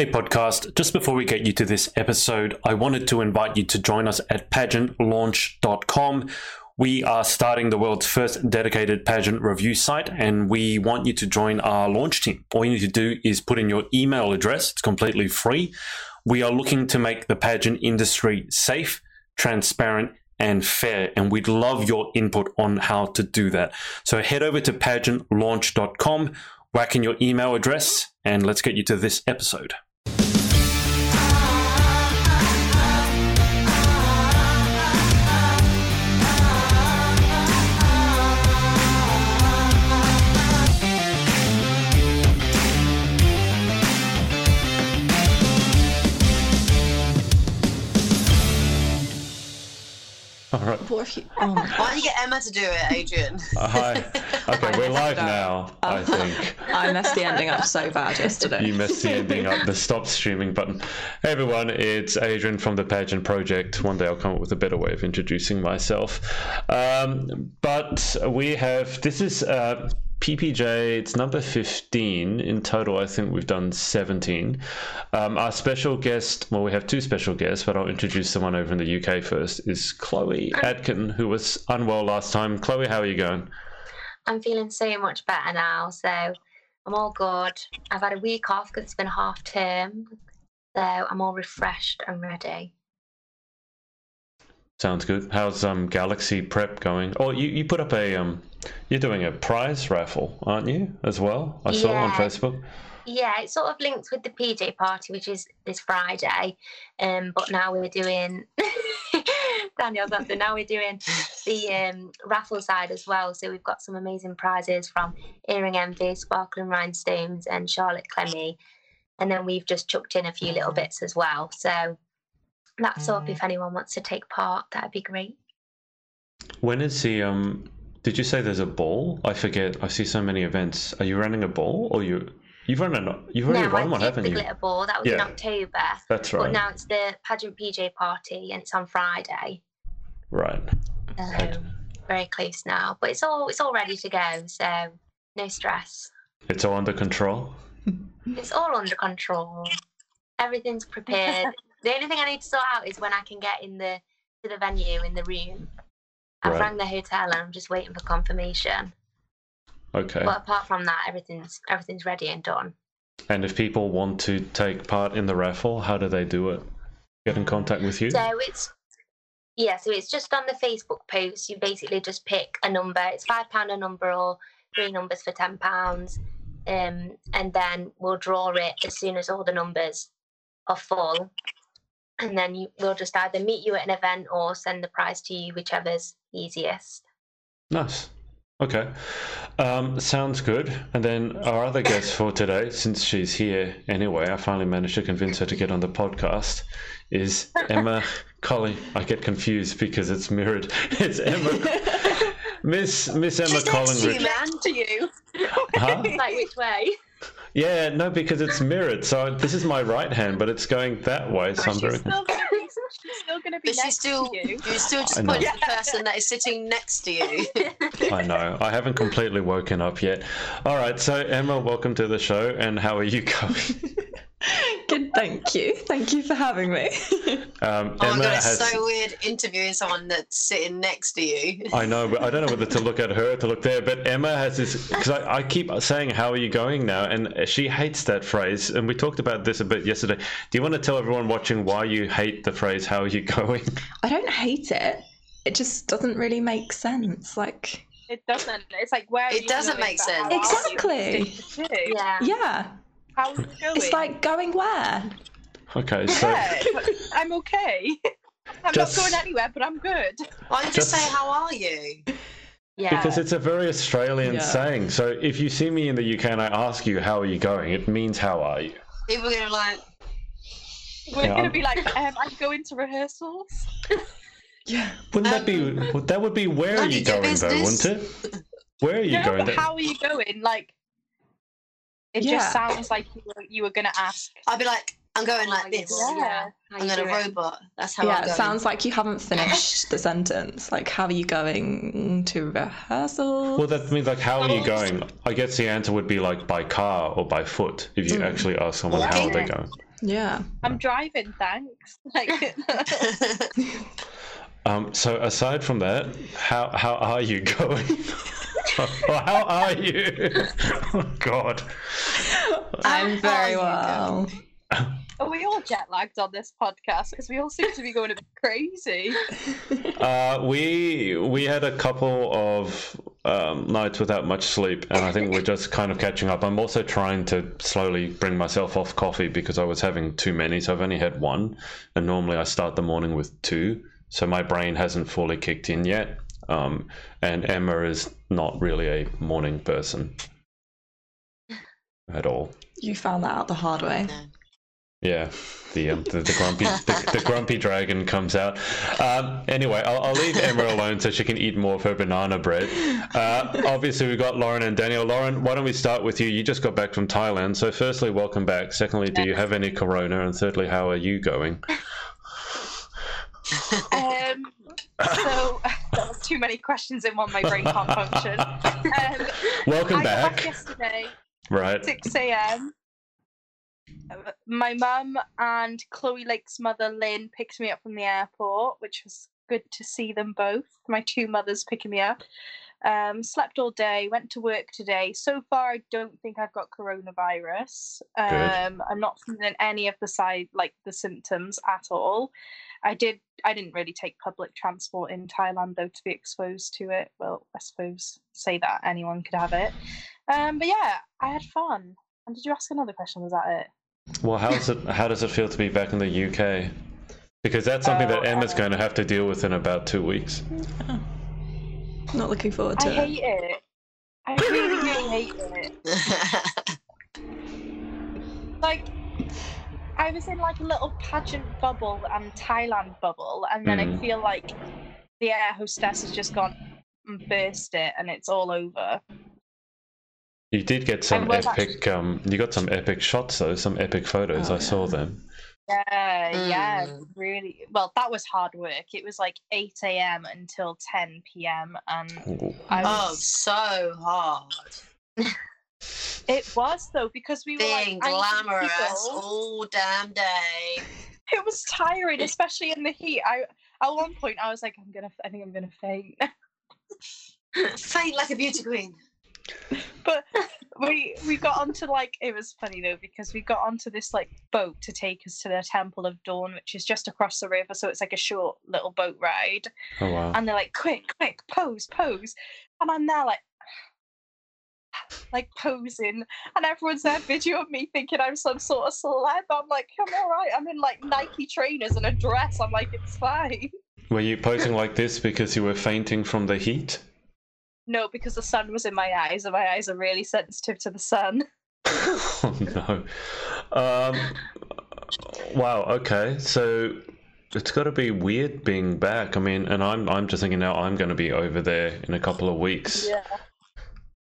Hey, podcast. Just before we get you to this episode, I wanted to invite you to join us at pageantlaunch.com. We are starting the world's first dedicated pageant review site, and we want you to join our launch team. All you need to do is put in your email address, it's completely free. We are looking to make the pageant industry safe, transparent, and fair, and we'd love your input on how to do that. So head over to pageantlaunch.com, whack in your email address, and let's get you to this episode. Right. What if you? Oh my Why don't you get Emma to do it, Adrian? Uh, hi. Okay, we're live up. now, I think. I messed the ending up so bad yesterday. You messed the ending up, the stop streaming button. Hey everyone, it's Adrian from the Pageant Project. One day I'll come up with a better way of introducing myself. Um, but we have, this is uh, PPJ, it's number 15. In total, I think we've done 17. Um, our special guest, well, we have two special guests, but I'll introduce someone over in the UK first, is Chloe Adkin, who was unwell last time. Chloe, how are you going? I'm feeling so much better now. So I'm all good. I've had a week off because it's been half term. So I'm all refreshed and ready. Sounds good. How's um Galaxy Prep going? Oh, you, you put up a um, you're doing a prize raffle, aren't you? As well, I saw on Facebook. Yeah, it's sort of linked with the PJ party, which is this Friday. Um, but now we're doing Daniel's answer. Now we're doing the um, raffle side as well. So we've got some amazing prizes from Earring Envy, Sparkling Rhinestones, and Charlotte Clemmy. And then we've just chucked in a few little bits as well. So that's up. If anyone wants to take part, that'd be great. When is the um? Did you say there's a ball? I forget. I see so many events. Are you running a ball, or you you've run a you've already no, I one, did haven't the you? glitter ball. That was in October. That's But right. now it's the pageant PJ party, and it's on Friday. Right. Right. Um, very close now, but it's all it's all ready to go. So no stress. It's all under control. It's all under control. Everything's prepared. the only thing I need to sort out is when I can get in the to the venue in the room. I've Right. rang the hotel and I'm just waiting for confirmation. Okay. But apart from that, everything's everything's ready and done. And if people want to take part in the raffle, how do they do it? Get in contact with you. So it's yeah, so it's just on the Facebook post. You basically just pick a number. It's five pound a number or three numbers for ten pounds, um, and then we'll draw it as soon as all the numbers are full, and then you, we'll just either meet you at an event or send the prize to you, whichever's easiest. Nice. Okay. Um, sounds good. And then our other guest for today, since she's here anyway, I finally managed to convince her to get on the podcast, is Emma Colley. I get confused because it's mirrored. It's Emma. Miss Miss Emma She's next to you, man. to you. Huh? like which way? Yeah, no, because it's mirrored. So this is my right hand, but it's going that way. So I'm she's very. still gonna be, she's still gonna be But next she's still, to you. you're still just I pointing at the person that is sitting next to you. I know. I haven't completely woken up yet. All right. So Emma, welcome to the show. And how are you going? Good, thank you. Thank you for having me. Um, Oh Emma my god, it's has. so weird interviewing someone that's sitting next to you. I know, but I don't know whether to look at her or to look there. But Emma has this because I, I keep saying, "How are you going now?" and she hates that phrase. And we talked about this a bit yesterday. Do you want to tell everyone watching why you hate the phrase "How are you going"? I don't hate it. It just doesn't really make sense. Like, It doesn't. It's like where. are It you doesn't make sense. how are you? Exactly. Stick to two. yeah. yeah, How are you going? it's like going where? Okay, so Yeah, I'm okay. I'm Just- not going anywhere, but I'm good. Why don't you just Just- say, How are you? Yeah. because it's a very Australian Yeah. saying. So if you see me in the UK and I ask you how are you going, it means how are you. People are going to like, We're Yeah, gonna I'm- be like, um, I'm going to rehearsals. Yeah. Wouldn't that be? That would be where are you of your going though, business. wouldn't it? Where are you No, going? but how are you going? Like, it Yeah. just sounds like you were, you were gonna ask. I'd be like, I'm going Oh, like this. Yeah. How I'm you going a robot. That's how yeah, I'm it sounds like you haven't finished the sentence. Like, how are you going to rehearsal? Well, that means like, how are you going? I guess the answer would be like by car or by foot if you Mm. actually ask someone how are they're going. Yeah. I'm driving, thanks. Like, Um, so aside from that, how how are you going? how are you? oh God. I'm How very well. are we all jet lagged on this podcast? Because we all seem to be going a bit crazy. Uh, we we had a couple of um, nights without much sleep, and I think we're just kind of catching up. I'm also trying to slowly bring myself off coffee because I was having too many. So I've only had one, and normally I start the morning with two. So my brain hasn't fully kicked in yet. Um, and Emma is not really a morning person at all. You found that out the hard way. Yeah, the um, the, the grumpy the, the grumpy dragon comes out. Um, anyway, I'll, I'll leave Emma alone so she can eat more of her banana bread. Uh, obviously, we've got Lauren and Danielle. Lauren, why don't we start with you? You just got back from Thailand, so firstly, welcome back. Secondly, do you have any corona? And thirdly, how are you going? Um, so that was too many questions in one. My brain can't function. Um, welcome I back. back yesterday, Right. 6 a.m. My mum and Chloe Lake's mother, Lynn, picked me up from the airport, which was good to see them both. My two mothers picking me up. Um, slept all day, went to work today. So far, I don't think I've got coronavirus. Um, I'm not feeling any of the side, like the symptoms at all. I did. I didn't really take public transport in Thailand though to be exposed to it. Well, I suppose say that anyone could have it. Um, but yeah, I had fun. And did you ask another question? Was that it? Well, how's it? How does it feel to be back in the UK? Because that's something that Oh, Emma's uh, going to have to deal with in about two weeks. Not looking forward to I it. hate it. I really, really hate it. Like, I was in like a little pageant bubble and Thailand bubble, and then I Mm. feel like the air hostess has just gone and burst it, and it's all over. You did get some was epic. Um, you got some epic shots though. Some epic photos. Oh, I saw them. Yeah, yeah, Mm. really. Well, that was hard work. It was like 8 a.m. until 10 p.m. and Ooh. I oh, so hard. It was though because we were like Being angry glamorous all damn day. It was tiring, especially in the heat. I at one point I was like, I'm gonna, I think I'm gonna faint. Faint like a beauty queen. but we we got onto like it was funny though because we got onto this like boat to take us to the Temple of Dawn, which is just across the river, so it's like a short little boat ride. Oh wow. And they're like, quick, quick, pose, pose, and I'm there like. Like posing, and everyone's there videoing me thinking I'm some sort of celeb. I'm like, I'm all right. I'm in like Nike trainers and a dress. I'm like, it's fine. Were you posing like this because you were fainting from the heat? No, because the sun was in my eyes, and my eyes are really sensitive to the sun. oh no. Um, wow. Okay. So it's got to be weird being back. I mean, and I'm I'm just thinking now I'm going to be over there in a couple of weeks. Yeah.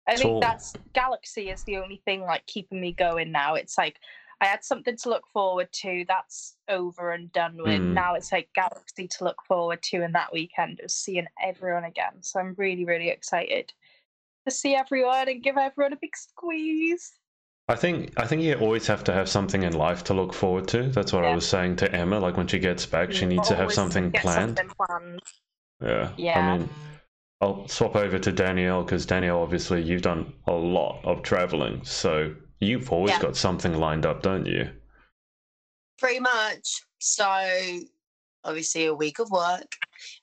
I think that's Galaxy is the only thing like keeping me going now. It's like I had something to look forward to. That's over and done with. Mm. Now it's like Galaxy to look forward to, and that weekend of seeing everyone again. So I'm really, really excited to see everyone and give everyone a big squeeze. I think I think you always have to have something in life to look forward to. That's what I was saying to Emma. Like when she gets back, she needs to have something planned. something planned. Yeah. Yeah. I mean, I'll swap over to Danielle because Danielle, obviously, you've done a lot of traveling, so you've always Yeah. got something lined up, don't you? Pretty much. So obviously a week of work.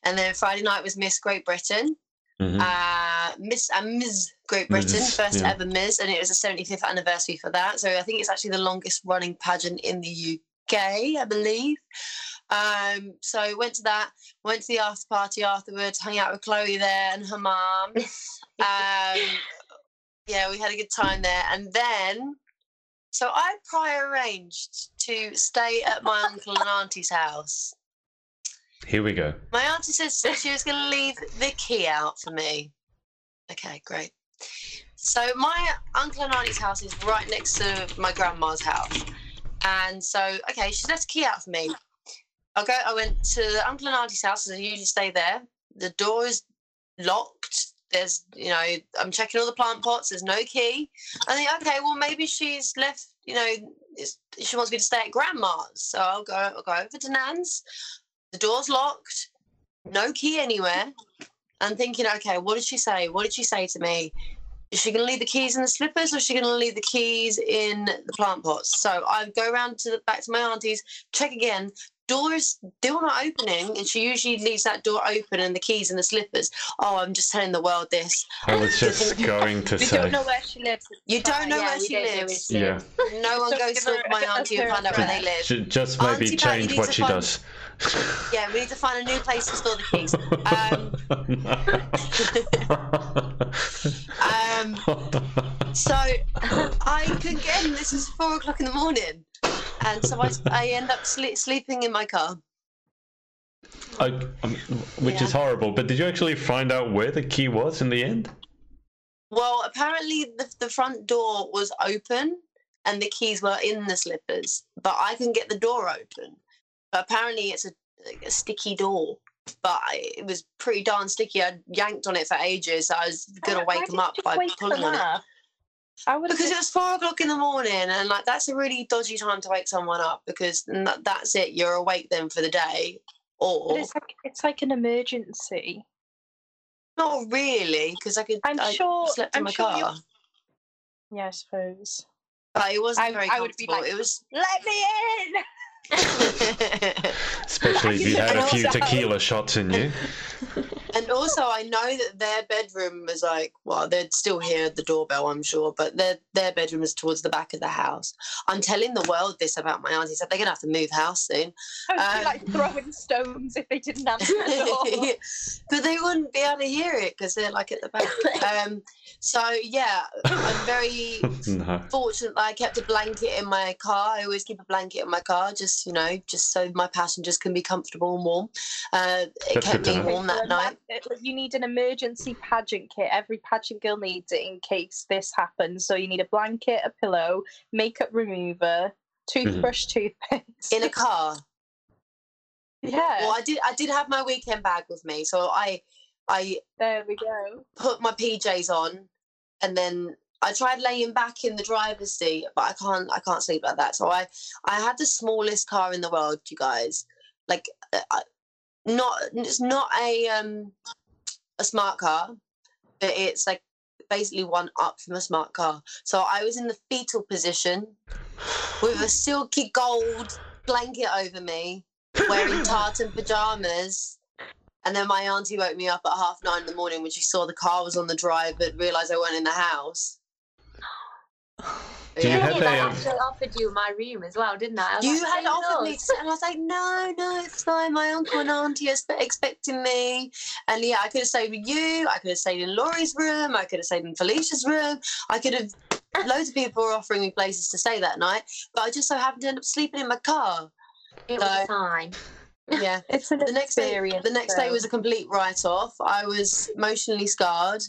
And then Friday night was Miss Great Britain. hmm Uh Miss uh, Ms. Great Britain, Ms., first yeah. ever Ms. And it was the 75th anniversary for that. So I think it's actually the longest running pageant in the UK, I believe. Um, so went to that, went to the after party afterwards, hung out with Chloe there and her mum. um, yeah, we had a good time there. And then, so I prior arranged to stay at my uncle and auntie's house. Here we go. My auntie said she was going to leave the key out for me. Okay, great. So my uncle and auntie's house is right next to my grandma's house, and so okay, she left the key out for me. I go. I went to uncle and auntie's house, as I usually stay there. The door is locked. There's, you know, I'm checking all the plant pots. There's no key. I think, okay, well maybe she's left you know, she wants me to stay at grandma's. So I'll go, I'll go over to Nan's. The door's locked, no key anywhere. I'm thinking, okay, what did she say? What did she say to me? Is she going to leave the keys in the slippers or is she going to leave the keys in the plant pots? So I go around to the back to my auntie's, check again. Door is still not opening, and she usually leaves that door open and the keys and the slippers. Oh, I'm just telling the world this. I was just going to We say. don't know where she lives. You don't know yeah, where she don't know lives. Yeah. No one goes to my auntie and a find out where they live. Ju- Just maybe Auntie change needs what she find- does. Yeah, we need to find a new place to store the keys. Um, so I couldn't get in. This is four o'clock in the morning, and so I, I end up sle- sleeping in my car. I, um, which is horrible. But did you actually find out where the key was in the end? Well, apparently the, the front door was open and the keys were in the slippers, but I couldn't get the door open. But apparently it's a, like a sticky door. But I, it was pretty darn sticky. I yanked on it for ages. So I was gonna Why- why wake didn't them up by pulling on it. Up? I would have Because it was four o'clock in the morning, and like that's a really dodgy time to wake someone up because that's it. You're awake then for the day, or But it's like it's like an emergency. not really, because I could. I'm I sure- slept in I'm my sure you- car, Yeah, I suppose. but it wasn't I- very I would be comfortable. like- it was. Let me in. Especially if you had a few tequila shots in you. and also, I know that their bedroom was like, well, they'd still hear the doorbell, I'm sure, but their their bedroom is towards the back of the house. I'm telling the world this about my auntie. Said they're gonna have to move house soon. I would be Um, like throwing stones if they didn't answer the door. but they wouldn't be able to hear it because they're like at the back. Um, so yeah, I'm very no. fortunate that I kept a blanket in my car. I always keep a blanket in my car, just you know, just so my passengers can be comfortable and warm. Uh, it That's kept good me warm that night. It- You need an emergency pageant kit. Every pageant girl needs it in case this happens. So you need a blanket, a pillow, makeup remover, toothbrush, toothpaste. In a car. yeah, Well, I did. I did have my weekend bag with me, so I, I there we go. put my PJs on, and then I tried laying back in the driver's seat, but I can't. I can't sleep like that. So I, I had the smallest car in the world, you guys. Like, uh, I- not it's not a um a smart car, but it's like basically one up from a smart car. So I was in the fetal position with a silky gold blanket over me, wearing tartan pajamas. And then my auntie woke me up at half nine in the morning when she saw the car was on the drive but realised I weren't in the house. Do you have Yeah, I a, um, actually offered you my room as well, didn't I? I You like, had "Say offered me to and I was like, no, no, it's fine. My uncle and auntie are expecting me. And yeah, I could have stayed with you. I could have stayed in Laurie's room. I could have stayed in Felicia's room. I could have. Loads of people were offering me places to stay that night, but I just so happened to end up sleeping in my car. It was No. fine. Yeah. It's an the next day experience. the next day was a complete write-off i was emotionally scarred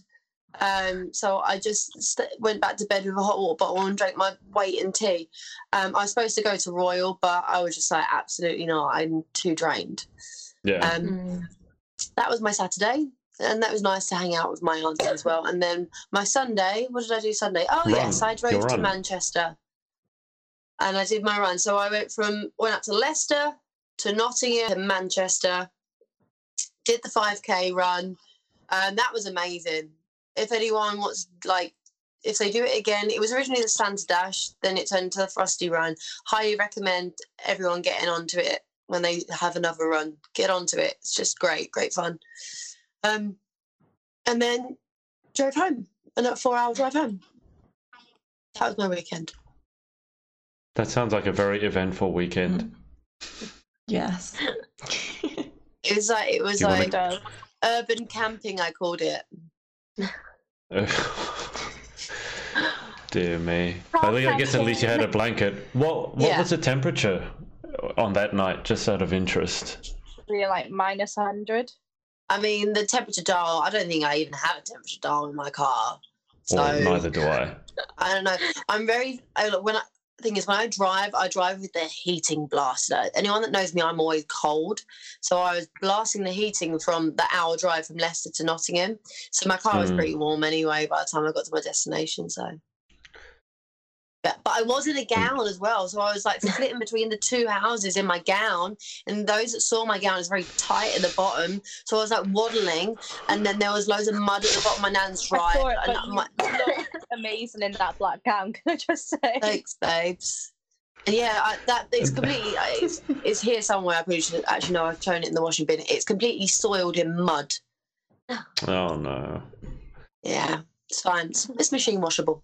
um, so i just st- went back to bed with a hot water bottle and drank my weight in tea. Um, i was supposed to go to royal but i was just like absolutely not. I'm too drained. Yeah. um, Mm. that was my saturday and that was nice to hang out with my auntie as well. And then my sunday what did i do sunday? Oh Run, yes i drove your to run. manchester. And i did my run. So i went from went up to leicester to nottingham to manchester did the 5k run. And that was amazing if anyone wants like if they do it again it was originally the standard dash then it turned to the frosty run. Highly recommend everyone getting onto it when they have another run. Get onto it. It's just great great fun. Um and then drove home. And four hour drive home. That was my weekend. That sounds like a very eventful weekend. Yes. it was like it was You wanna- like urban camping i called it Dear me. I, think, I guess at least you had a blanket. What What Yeah. was the temperature on that night, just out of interest? Really like minus 100. i mean the temperature dial i don't think i even have a temperature dial in my car so Well, neither do I. I don't know. I'm very I, when I thing is when I drive, I drive with the heating blasted. Uh, Anyone that knows me, I'm always cold. So I was blasting the heating from the hour drive from Leicester to Nottingham. So my car was Hmm. pretty warm anyway by the time I got to my destination. So But, but I was in a gown as well, so I was like flitting between the two houses in my gown, and those that saw my gown is very tight at the bottom, so I was like waddling, and then there was loads of mud at the bottom of my nan's I saw it, and but I'm you like, looked amazing in that black gown. Can I just say? Thanks, babes. And yeah, I, that it's completely it's, it's here somewhere. I probably should actually know. I've thrown it in the washing bin. It's completely soiled in mud. Oh no. Yeah, it's fine. It's, it's machine washable.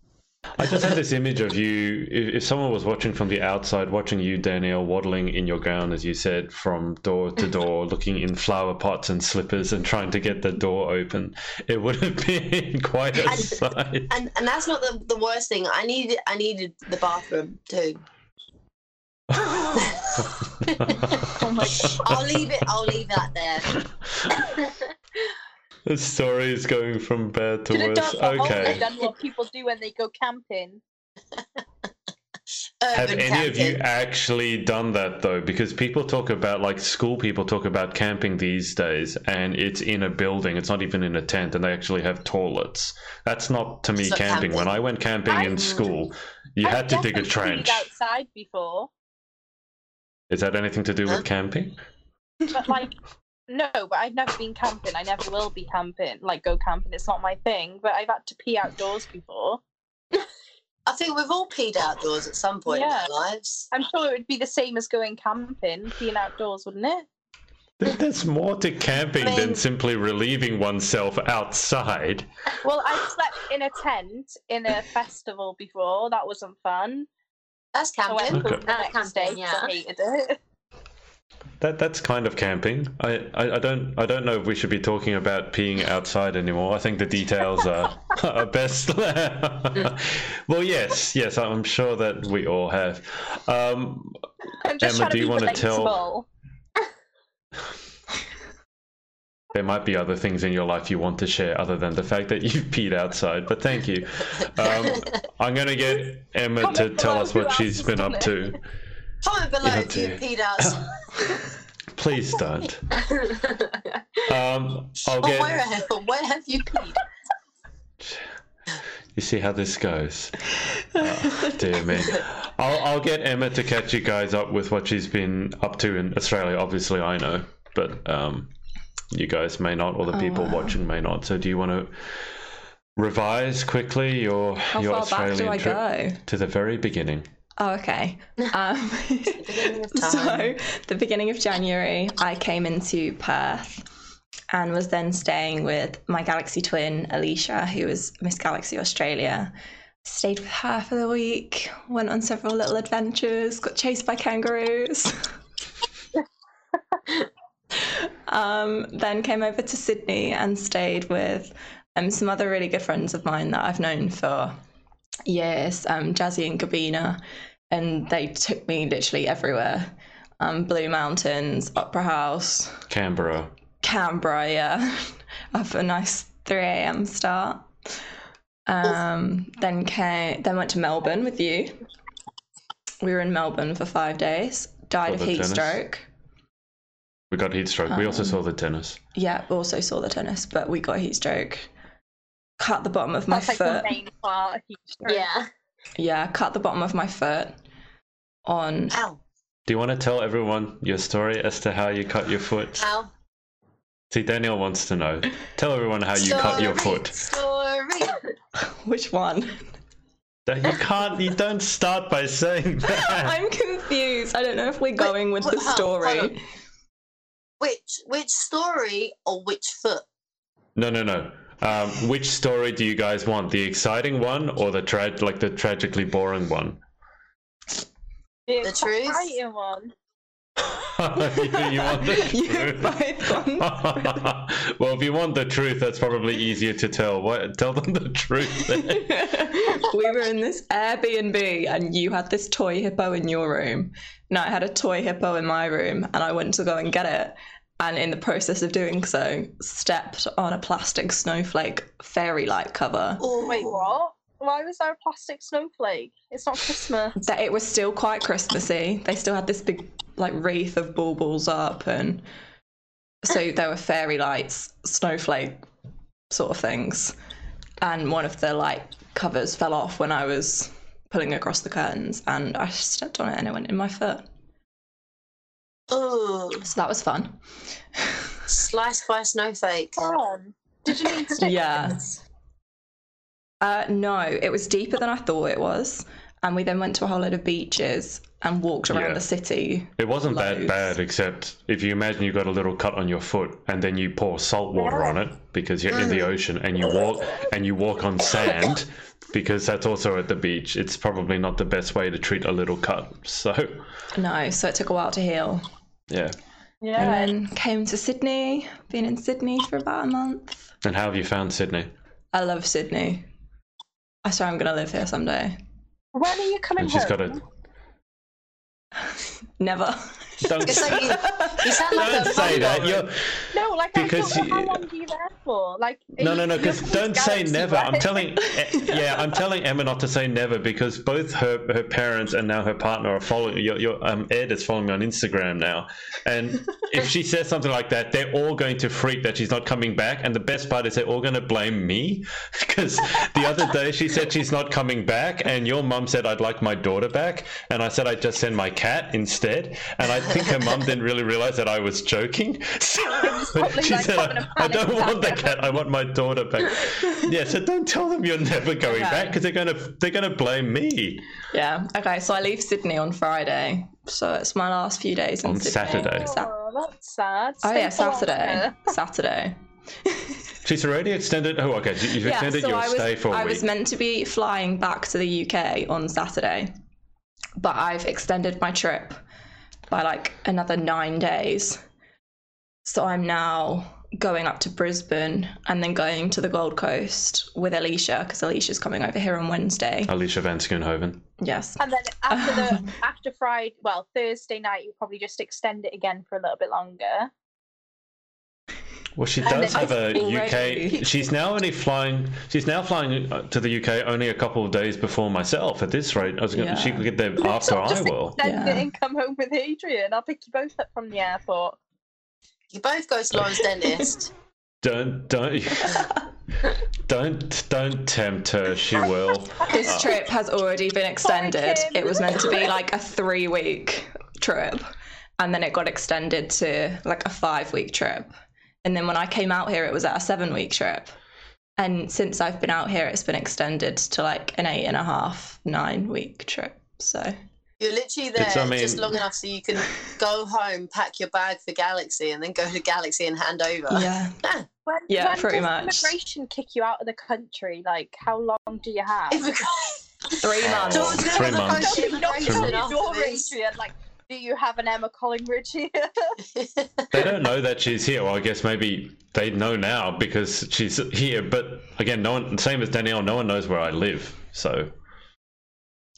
I just had this image of you. If, if someone was watching from the outside, watching you, Danielle, waddling in your gown, as you said, from door to door, looking in flower pots and slippers and trying to get the door open, it would have been quite a And- sight. And and that's not the, the worst thing. I needed I needed the bathroom too. Oh my. I'll leave it. I'll leave that there. The story is going from bad to Should have worse. done, Okay. done what people do when they go camping. Have Urban any of you actually done that though? Because people talk about, like, school people talk about camping these days, and it's in a building. It's not even in a tent, and they actually have toilets. That's not to me It's not camping. When. I went camping in school, you I've had to dig a definitely peed trench. outside before, Is that anything to do Huh? with camping? but like. No, but I've never been camping. I never will be camping. Like go camping, it's not my thing. But I've had to pee outdoors before. I think we've all peed outdoors at some point Yeah. in our lives. I'm sure it would be the same as going camping, peeing outdoors, wouldn't it? There's more to camping I than simply relieving oneself outside. Well, I slept in a tent in a festival before. That wasn't fun. That's I went camping. Okay. That's next day camping, 'cause I yeah. hated it. That that's kind of camping. I, I, I don't I don't know if we should be talking about peeing outside anymore. I think the details are, are best. well, yes, yes, I'm sure that we all have. Um, Emma, do you wanna tell- there might be other things in your life you want to share other than the fact that you've peed outside. But thank you. Um, I'm going to get Emma to tell us what she's been up to. Comment below Yeah, if you peed outside. Please don't. Um, I'll Or where, get. have- where have you peed? You see how this goes. Oh, dear me. I'll, I'll get Emma to catch you guys up with what she's been up to in Australia. Obviously, I know, but um, you guys may not, or the Oh, people wow. watching may not. So, do you want to revise quickly your How your far back Australian do I trip go? to the very beginning? Oh, okay. Um, of so, the beginning of January, I came into Perth and was then staying with my Galaxy twin, Alicia, who was Miss Galaxy Australia. Stayed with her for the week, went on several little adventures, got chased by kangaroos. um, then came over to Sydney and stayed with um, some other really good friends of mine that I've known for years, um, Jazzy and Gabina and they took me literally everywhere. Um, Blue Mountains, Opera House, Canberra. Canberra, yeah. Have a nice 3 a.m. start. Um, then came, then went to Melbourne with you. We were in Melbourne for five days. Died of the heat tennis? stroke. We got heat stroke. we also Um, saw the tennis. Yeah, also saw the tennis, but we got heat stroke. Cut the bottom of my That's like foot. the main part. of heat stroke. yeah. Yeah, cut the bottom of my foot on Ow. Do you want to tell everyone your story as to how you cut your foot? Ow. See, Danielle wants to know. Tell everyone how you cut your foot. Story. which one? That You can't. You don't start by saying that. I'm confused. I don't know if we're going with wait, the hold- hold on. story. Which which story or which foot? No, no, no. Um, which story do you guys want? The exciting one or the tra- like the tragically boring one? The, The truth? exciting one. you, you want the You truth? both want well, if you want the truth, that's probably easier to tell. What? Tell them the truth. we were in this Airbnb and you had this toy hippo in your room. And I had a toy hippo in my room and I went to go and get it. And in the process of doing so, stepped on a plastic snowflake fairy light cover. Ooh. Wait, what? Why was there a plastic snowflake? It's not Christmas. That it was still quite Christmassy. They still had this big like wreath of baubles up and so there were fairy lights, snowflake sort of things. And one of the like covers fell off when I was pulling across the curtains, and I stepped on it and it went in my foot. Oh, So that was fun. sliced by a snowflake. Did you need stick Yeah. Uh, no, it was deeper than I thought it was. And we then went to a whole load of beaches and walked around Yeah. the city. It wasn't that bad, except if you imagine you've got a little cut on your foot and then you pour salt water on it because you're in the ocean and you walk and you walk on sand because that's also at the beach. It's probably not the best way to treat a little cut. So, No, so it took a while to heal. Yeah. Yeah. And then came to Sydney, been in Sydney for about a month. And how have you found Sydney? I love Sydney. I swear I'm going to live here someday. when are you coming And she's home? got a. Never. Don't, It's like you, you sound like don't a say that. You're, No, like Because I don't know you- how long are you there for? Like No, no, no. Because don't say galaxy, never. I'm telling. eh, Yeah, I'm telling Emma not to say never because both her her parents and now her partner are following. Your, your um Ed is following me on Instagram now, and if she says something like that, they're all going to freak that she's not coming back. And the best part is they're all going to blame me because the other day she said she's not coming back, and your mum said I'd like my daughter back, and I said I'd just send my cat instead. And I think her mum didn't really realize that I was joking. So oh, she like, said, I, I, a I panic don't want the cat. I want my daughter back. Yeah, so don't tell them you're never going Okay. back because they're gonna they're gonna blame me Yeah. Okay, so I leave Sydney on Friday. So it's my last few days in Sydney. on Sydney. Saturday. Oh, that's sad. oh, Stay yeah, for Saturday. Saturday. She's already extended. Oh, okay. you- You've Yeah, extended so your was, stay for a I week. I was meant to be flying back to the UK on Saturday, but I've extended my trip by like another nine days. So I'm now going up to Brisbane and then going to the Gold Coast with Alicia because Alicia's coming over here on Wednesday. Alicia Van Schoonhoven. Yes. And then after the after Friday, well Thursday night, you'll probably just extend it again for a little bit longer. Well, she does have a already- UK. She's now only flying. She's now flying uh, to the UK only a couple of days before myself. At this rate, I was going. to She Yeah. could get there after I just will. Extend it Yeah. and come home with Adrian. I'll pick you both up from the airport. You both go to Lauren's dentist. Don't don't don't don't tempt her. She will. This trip has already been extended. It was meant to be like a three week trip, and then it got extended to like a five week trip. And then when I came out here, it was at a seven week trip. And since I've been out here, it's been extended to like an eight and a half, nine week trip. So You're literally there It's, I just long enough so you can go home, pack your bag for Galaxy, and then go to Galaxy and hand over. yeah, Ah, When, Yeah, when pretty does much. Immigration kick you out of the country. Like, how long do you have? three months. George, Three never months. goes to No, not immigration not after your this. Adrian. Like, do you have an Emma Collingridge here? They don't know that she's here. Well, I guess maybe they know now because she's here. But again, no one. Same as Danielle. No one knows where I live, so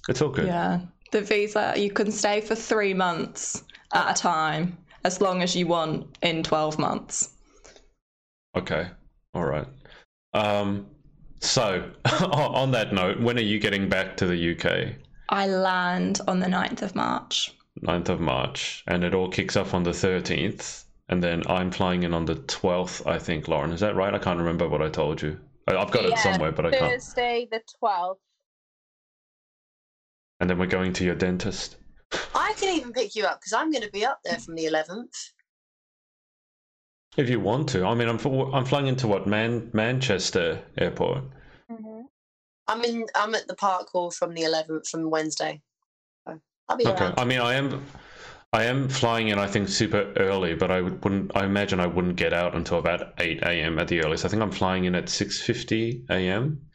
it's all good. Yeah, the visa you can stay for three months at a time, as long as you want in twelve months. Okay. All right. Um. So, on that note, when are you getting back to the UK? I land on the 9th of March. 9th of March, and it all kicks off on the 13th, and then I'm flying in on the 12th, I think, Lauren. Is that right? I can't remember what I told you. I've got it somewhere, but I can't. Thursday the 12th. And then we're going to your dentist. I can even pick you up because I'm going to be up there from the 11th. If you want to. I mean, I'm, I'm flying into what? Man- Manchester Airport. Mhm. I'm in. I'm at the park hall from the 11th from Wednesday. So I'll be Okay. around. I mean, I am. I am flying in, I think, super early, but I would- wouldn't. I imagine I wouldn't get out until about eight a.m. at the earliest. I think I'm flying in at six fifty a.m.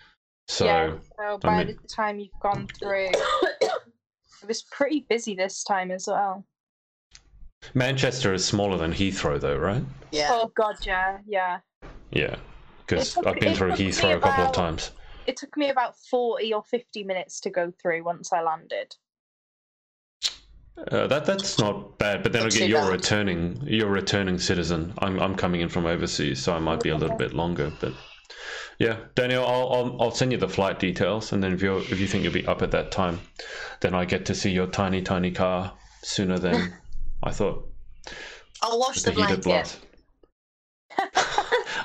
So yeah, so by mean- the time you've gone through, it was pretty busy this time as well. Manchester is smaller than Heathrow, though, right? Yeah. Oh god, yeah, yeah. Yeah, because I've been through took me Heathrow a couple of times. It took me about forty or fifty minutes to go through once I landed. Uh, that that's not bad, but then Not again, you're bad. returning. You're a returning citizen. I'm I'm coming in from overseas, so I might be a little bit longer. But yeah, Danielle, I'll I'll, I'll send you the flight details, and then if you if you think you'll be up at that time, then I get to see your tiny tiny car sooner than I thought. I'll wash the the blanket.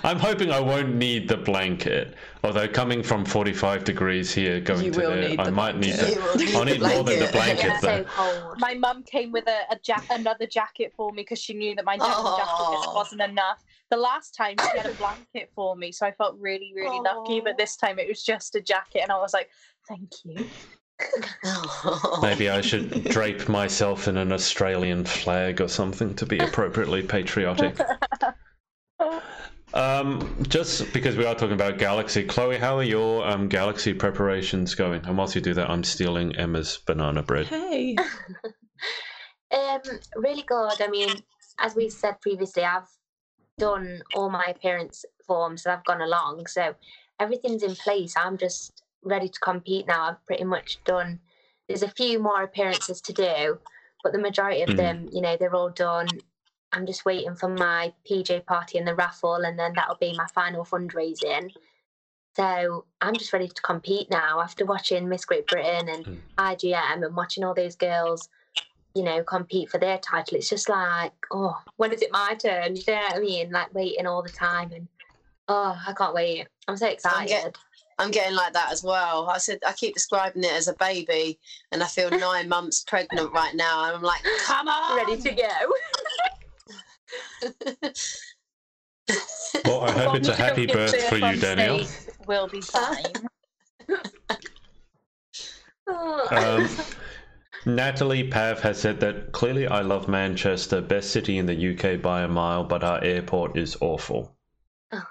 blood. I'm hoping I won't need the blanket. Although coming from 45 degrees here, going You to there, I the might need blanket. the. You I'll need more than the blanket. blanket so though. My mum came with a, a jack, another jacket for me because she knew that my denim jacket just wasn't enough. The last time she had a blanket for me, so I felt really, really lucky. But this time it was just a jacket, and I was like, "Thank you." Maybe I should drape myself in an Australian flag or something to be appropriately patriotic. Um, just because we are talking about Galaxy, Chloe, how are your um, Galaxy preparations going? And whilst you do that, I'm stealing Emma's banana bread. Hey. Um, really good. I mean, as we said previously, I've done all my appearance forms and I've gone along, so everything's in place. I'm just ready to compete now. I've pretty much done. There's a few more appearances to do, but the majority of Mhm. them, you know, they're all done. I'm just waiting for my PJ party and the raffle, and then that'll be my final fundraising. So I'm just ready to compete now after watching Miss Great Britain and Mm. IGM and watching all those girls you know, compete for their title. It's just like, oh, when is it my turn? You know what I mean? Like waiting all the time and oh, I can't wait. I'm so I'm excited. get- I'm getting like that as well. I said I keep describing it as a baby, and I feel nine months pregnant right now, and I'm like, come on, Ready to go. Well, I hope it's a as you don't happy birth birth for you, on Danielle. We'll be fine. Oh. Um, Natalie Pav has said that clearly I love Manchester, best city in the UK by a mile, but our airport is awful. Oh.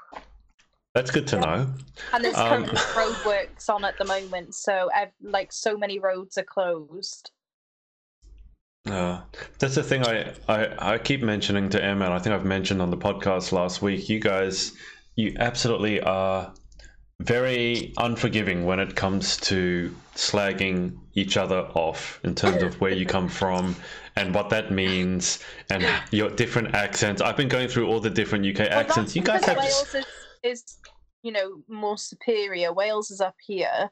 That's good to know. and there's Um, currently roadworks on at the moment, so like so many roads are closed. Uh, that's the thing I, I, I keep mentioning to Emma, and I think I've mentioned on the podcast last week. You guys, you absolutely are very unforgiving when it comes to slagging each other off in terms of where you come from and what that means and your different accents. I've been going through all the different UK Well, accents. You guys have. Wales is, is, you know, more superior. Wales is up here,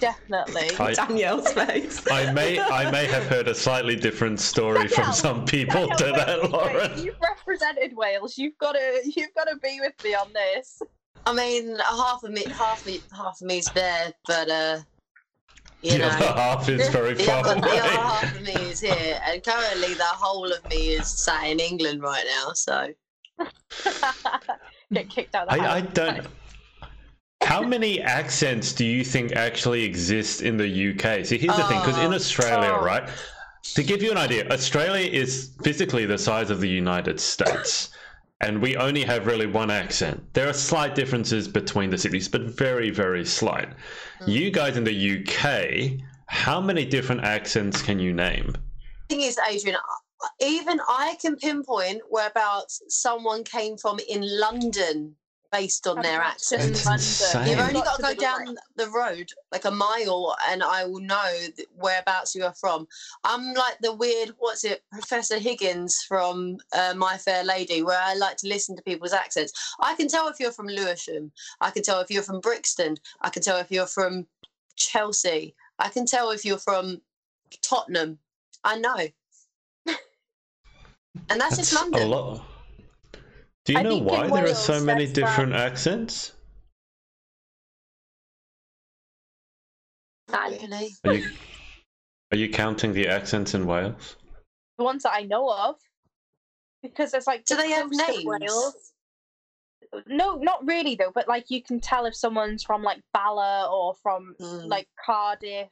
definitely. I, Danielle's face. I may I may have heard a slightly different story from some people to Danielle, that, wait, wait, Lauren. You've represented Wales. You've got to, you've got to be with me on this. I mean, half of me, half of me, half of me's there, but uh, you the other half is very the far other, the other half of me is here, and currently the whole of me is sat in England right now. So Get kicked out of the I, I don't. How many accents do you think actually exist in the UK? See, here's the thing, because in Oh, Australia, oh. right? To give you an idea, Australia is physically the size of the United States, and we only have really one accent. There are slight differences between the cities, but very, very slight. Hmm. You guys in the UK, how many different accents can you name? thing is, Adrian, even I can pinpoint whereabouts someone came from in London based on their That's accent. It's London. insane. You've only Got got to to go down the road like a mile, and I will know whereabouts you are from. I'm like the weird, what's it, Professor Higgins from uh, My Fair Lady, where I like to listen to people's accents. I can tell if you're from Lewisham. I can tell if you're from Brixton. I can tell if you're from Chelsea. I can tell if you're from Tottenham. I know. and that's, just a London. Lot. Do you I know why there are so many that's, um, different accents? Really? Are you, are you counting the accents in Wales? the ones that I know of, because there's like Do they have coast names? Wales. No, not really though. But like you can tell if someone's from like Bala or from Mm. like Cardiff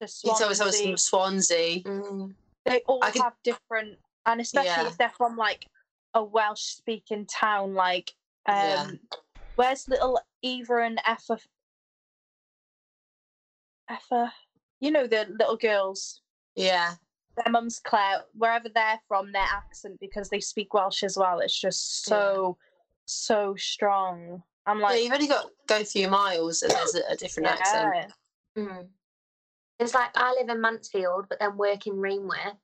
to You tell me someone's Swansea. from Swansea. Mm. They all I can- have different, and especially Yeah. if they're from like a Welsh-speaking town, like um, Yeah. where's little Eva and Effa? Effa, you know the little girls. Yeah. their mum's Claire, wherever they're from, their accent because they speak Welsh as well. It's just so so strong. I'm yeah, like, you've only got go a few miles and there's a, a different accent. Mm. It's like I live in Mansfield, but then work in Rainworth,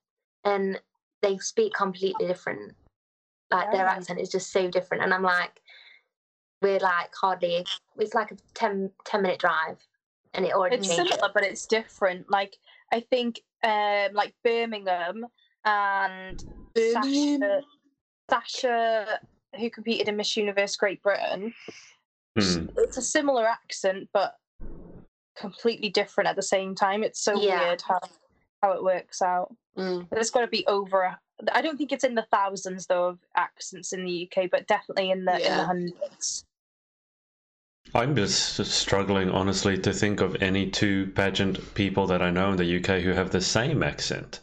and they speak completely different. Like their accent is just so different, and I'm like, we're like hardly. It's like a 10, 10 minute drive, and it already It's makes similar, but it's different. Like I think, um, like Birmingham and Birmingham. Sasha, Sasha who competed in Miss Universe Great Britain. Hmm. It's a similar accent, but completely different at the same time. It's so Yeah. weird how how it works out. Mm. There's got to be over. A- I don't think it's in the thousands though of accents in the UK, but definitely in the in the hundreds. I'm just struggling, honestly, to think of any two pageant people that I know in the UK who have the same accent.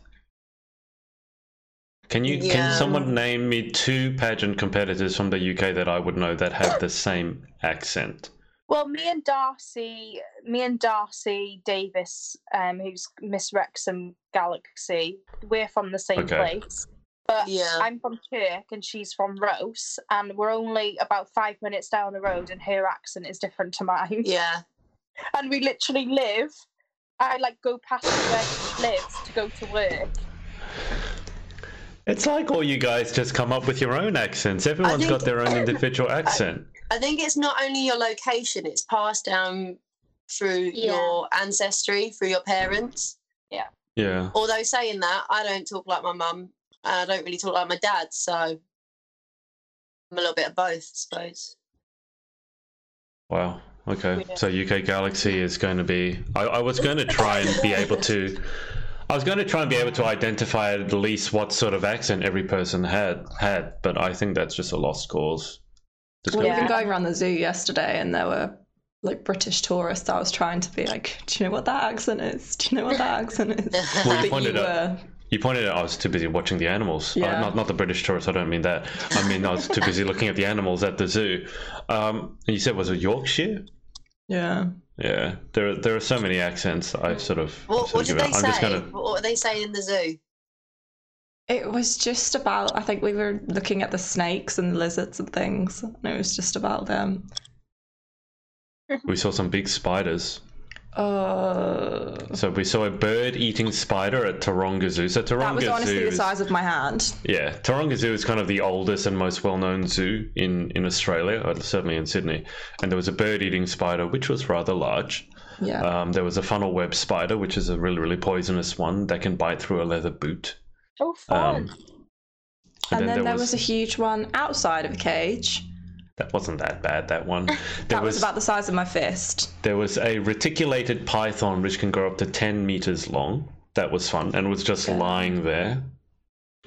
Can you Yeah. can someone name me two pageant competitors from the UK that I would know that have the same accent? Well, me and Darcy, me and Darcy Davis, um, who's Miss Wrexham Galaxy, we're from the same Okay. place. But Yeah. I'm from Kirk and she's from Rose, and we're only about five minutes down the road, and her accent is different to mine. Yeah. And we literally live. I like go past where she lives to go to work. It's like all you guys just come up with your own accents. Everyone's think- got their own individual accent. I think it's not only your location, it's passed down through Yeah. your ancestry, through your parents. Yeah. Although saying that, I don't talk like my mum and I don't really talk like my dad, so I'm a little bit of both, I suppose. Wow. Okay. So UK Galaxy is going to be. I, I was going to try and be able to. I was going to try and be able to identify at least what sort of accent every person had had, but I think that's just a lost cause. Just Well, gonna even going around the zoo yesterday, and there were like British tourists. I was trying to be like, "Do you know what that accent is? Do you know what that accent is?" Well, you but pointed you out- were. You pointed out I was too busy watching the animals. Uh, Yeah. not not the British tourists. I don't mean that. I mean I was too busy looking at the animals at the zoo. Um, and you said was it Yorkshire? Yeah. Yeah. There there are so many accents. I sort of. I what, sort what of did give they up. I'm say? just gonna. What were they saying in the zoo? It was just about. I think we were looking at the snakes and lizards and things, and it was just about them. We saw some big spiders. Uh, So we saw a bird-eating spider at Taronga Zoo. So Taronga that was honestly Zoo the is, size of my hand. yeah, Taronga Zoo is kind of the oldest and most well-known zoo in in Australia, or certainly in Sydney. And there was a bird-eating spider, which was rather large. Yeah. Um, there was a funnel web spider, which is a really really poisonous one that can bite through a leather boot. Oh, fun! Um, and then, there was, was a huge one outside of a cage. That wasn't that bad. That one. There That was was about the size of my fist. there was a reticulated python which can grow up to ten meters long. That was fun, and was just Yeah. lying there.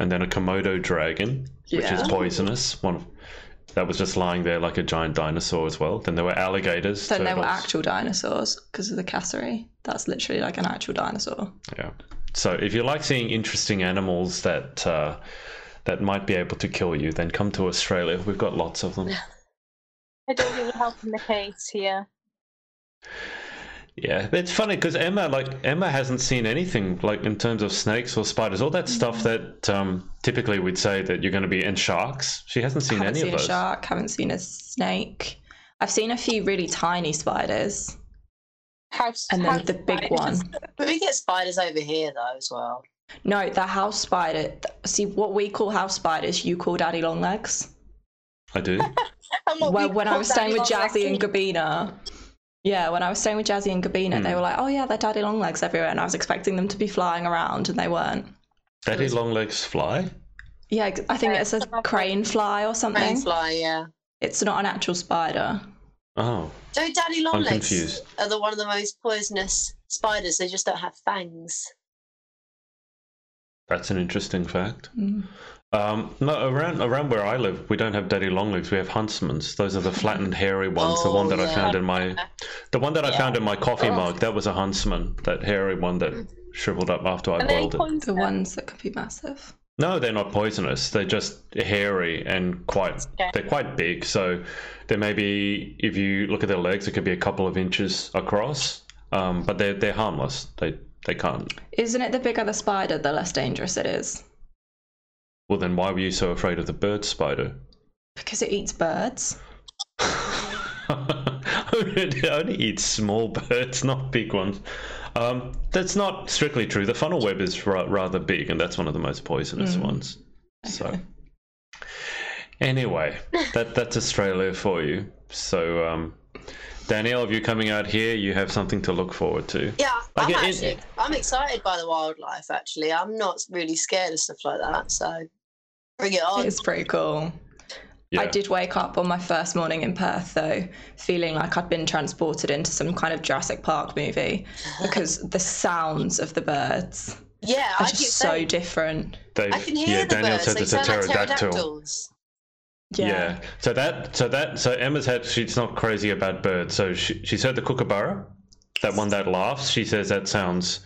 And then a Komodo dragon, which is poisonous. One of, that was just lying there like a giant dinosaur as well. Then there were alligators. Then there were actual dinosaurs because of the cassowary. That's literally like an actual dinosaur. Yeah. So if you like seeing interesting animals that uh, that might be able to kill you, then come to Australia. We've got lots of them. I don't really help in the case here. Yeah, it's funny because Emma, like Emma, hasn't seen anything like in terms of snakes or spiders, all that stuff that um, typically we'd say that you're going to be in sharks. She hasn't seen haven't any seen of a those. shark. Haven't seen a snake. I've seen a few really tiny spiders, House and then the big spiders. one. But we get spiders over here though as well. No, the house spider. See what we call house spiders, you call daddy long legs. I do. Well, when I was staying with Jazzy and. Gabina, yeah, when I was staying with Jazzy and Gabina, they Hmm. were like, "Oh yeah, they're daddy long legs everywhere," and I was expecting them to be flying around, and they weren't. Daddy long legs fly. Yeah, I think Yeah, it's a crane fly or something. Crane fly, yeah. It's not an actual spider. Oh, So daddy long I'm legs confused. are the one of the most poisonous spiders. They just don't have fangs. that's an interesting fact. Mm. Um, no, around around where I live, we don't have daddy long legs. We have huntsmans. Those are the flattened, hairy ones. the one Oh, that I found in my, the one that I found in my coffee Oh. mug. That was a huntsman. That hairy one that shriveled up after I Are they boiled it. poison? The ones that can be massive. No, they're not poisonous. They're just hairy and quite. Okay. They're quite big. So they may be. If you look at their legs, it could be a couple of inches across. Um, but they're they're harmless. They they can't. Isn't it the bigger the spider, the less dangerous it is? Well, then why were you so afraid of the bird spider? Because it eats birds. it only eats small birds, not big ones. Um, that's not strictly true. The funnel web is ra- rather big, and that's one of the most poisonous Mm. ones. So, anyway, that that's Australia for you. So, um, Danielle, if you're coming out here, you have something to look forward to. Yeah, Like I'm it- it- I'm excited by the wildlife. Actually, I'm not really scared of stuff like that. So bring it on. It's pretty cool. Yeah. I did wake up on my first morning in Perth, though, feeling like I'd been transported into some kind of Jurassic Park movie because the sounds of the birds Yeah, are I just so saying, different. They, I can hear yeah, the Danielle birds. said They it's a sound like pterodactyl. pterodactyls. Yeah. Yeah. So that so that so Emma's had she's not crazy about birds. So she, she's heard the kookaburra, that one that laughs. She says that sounds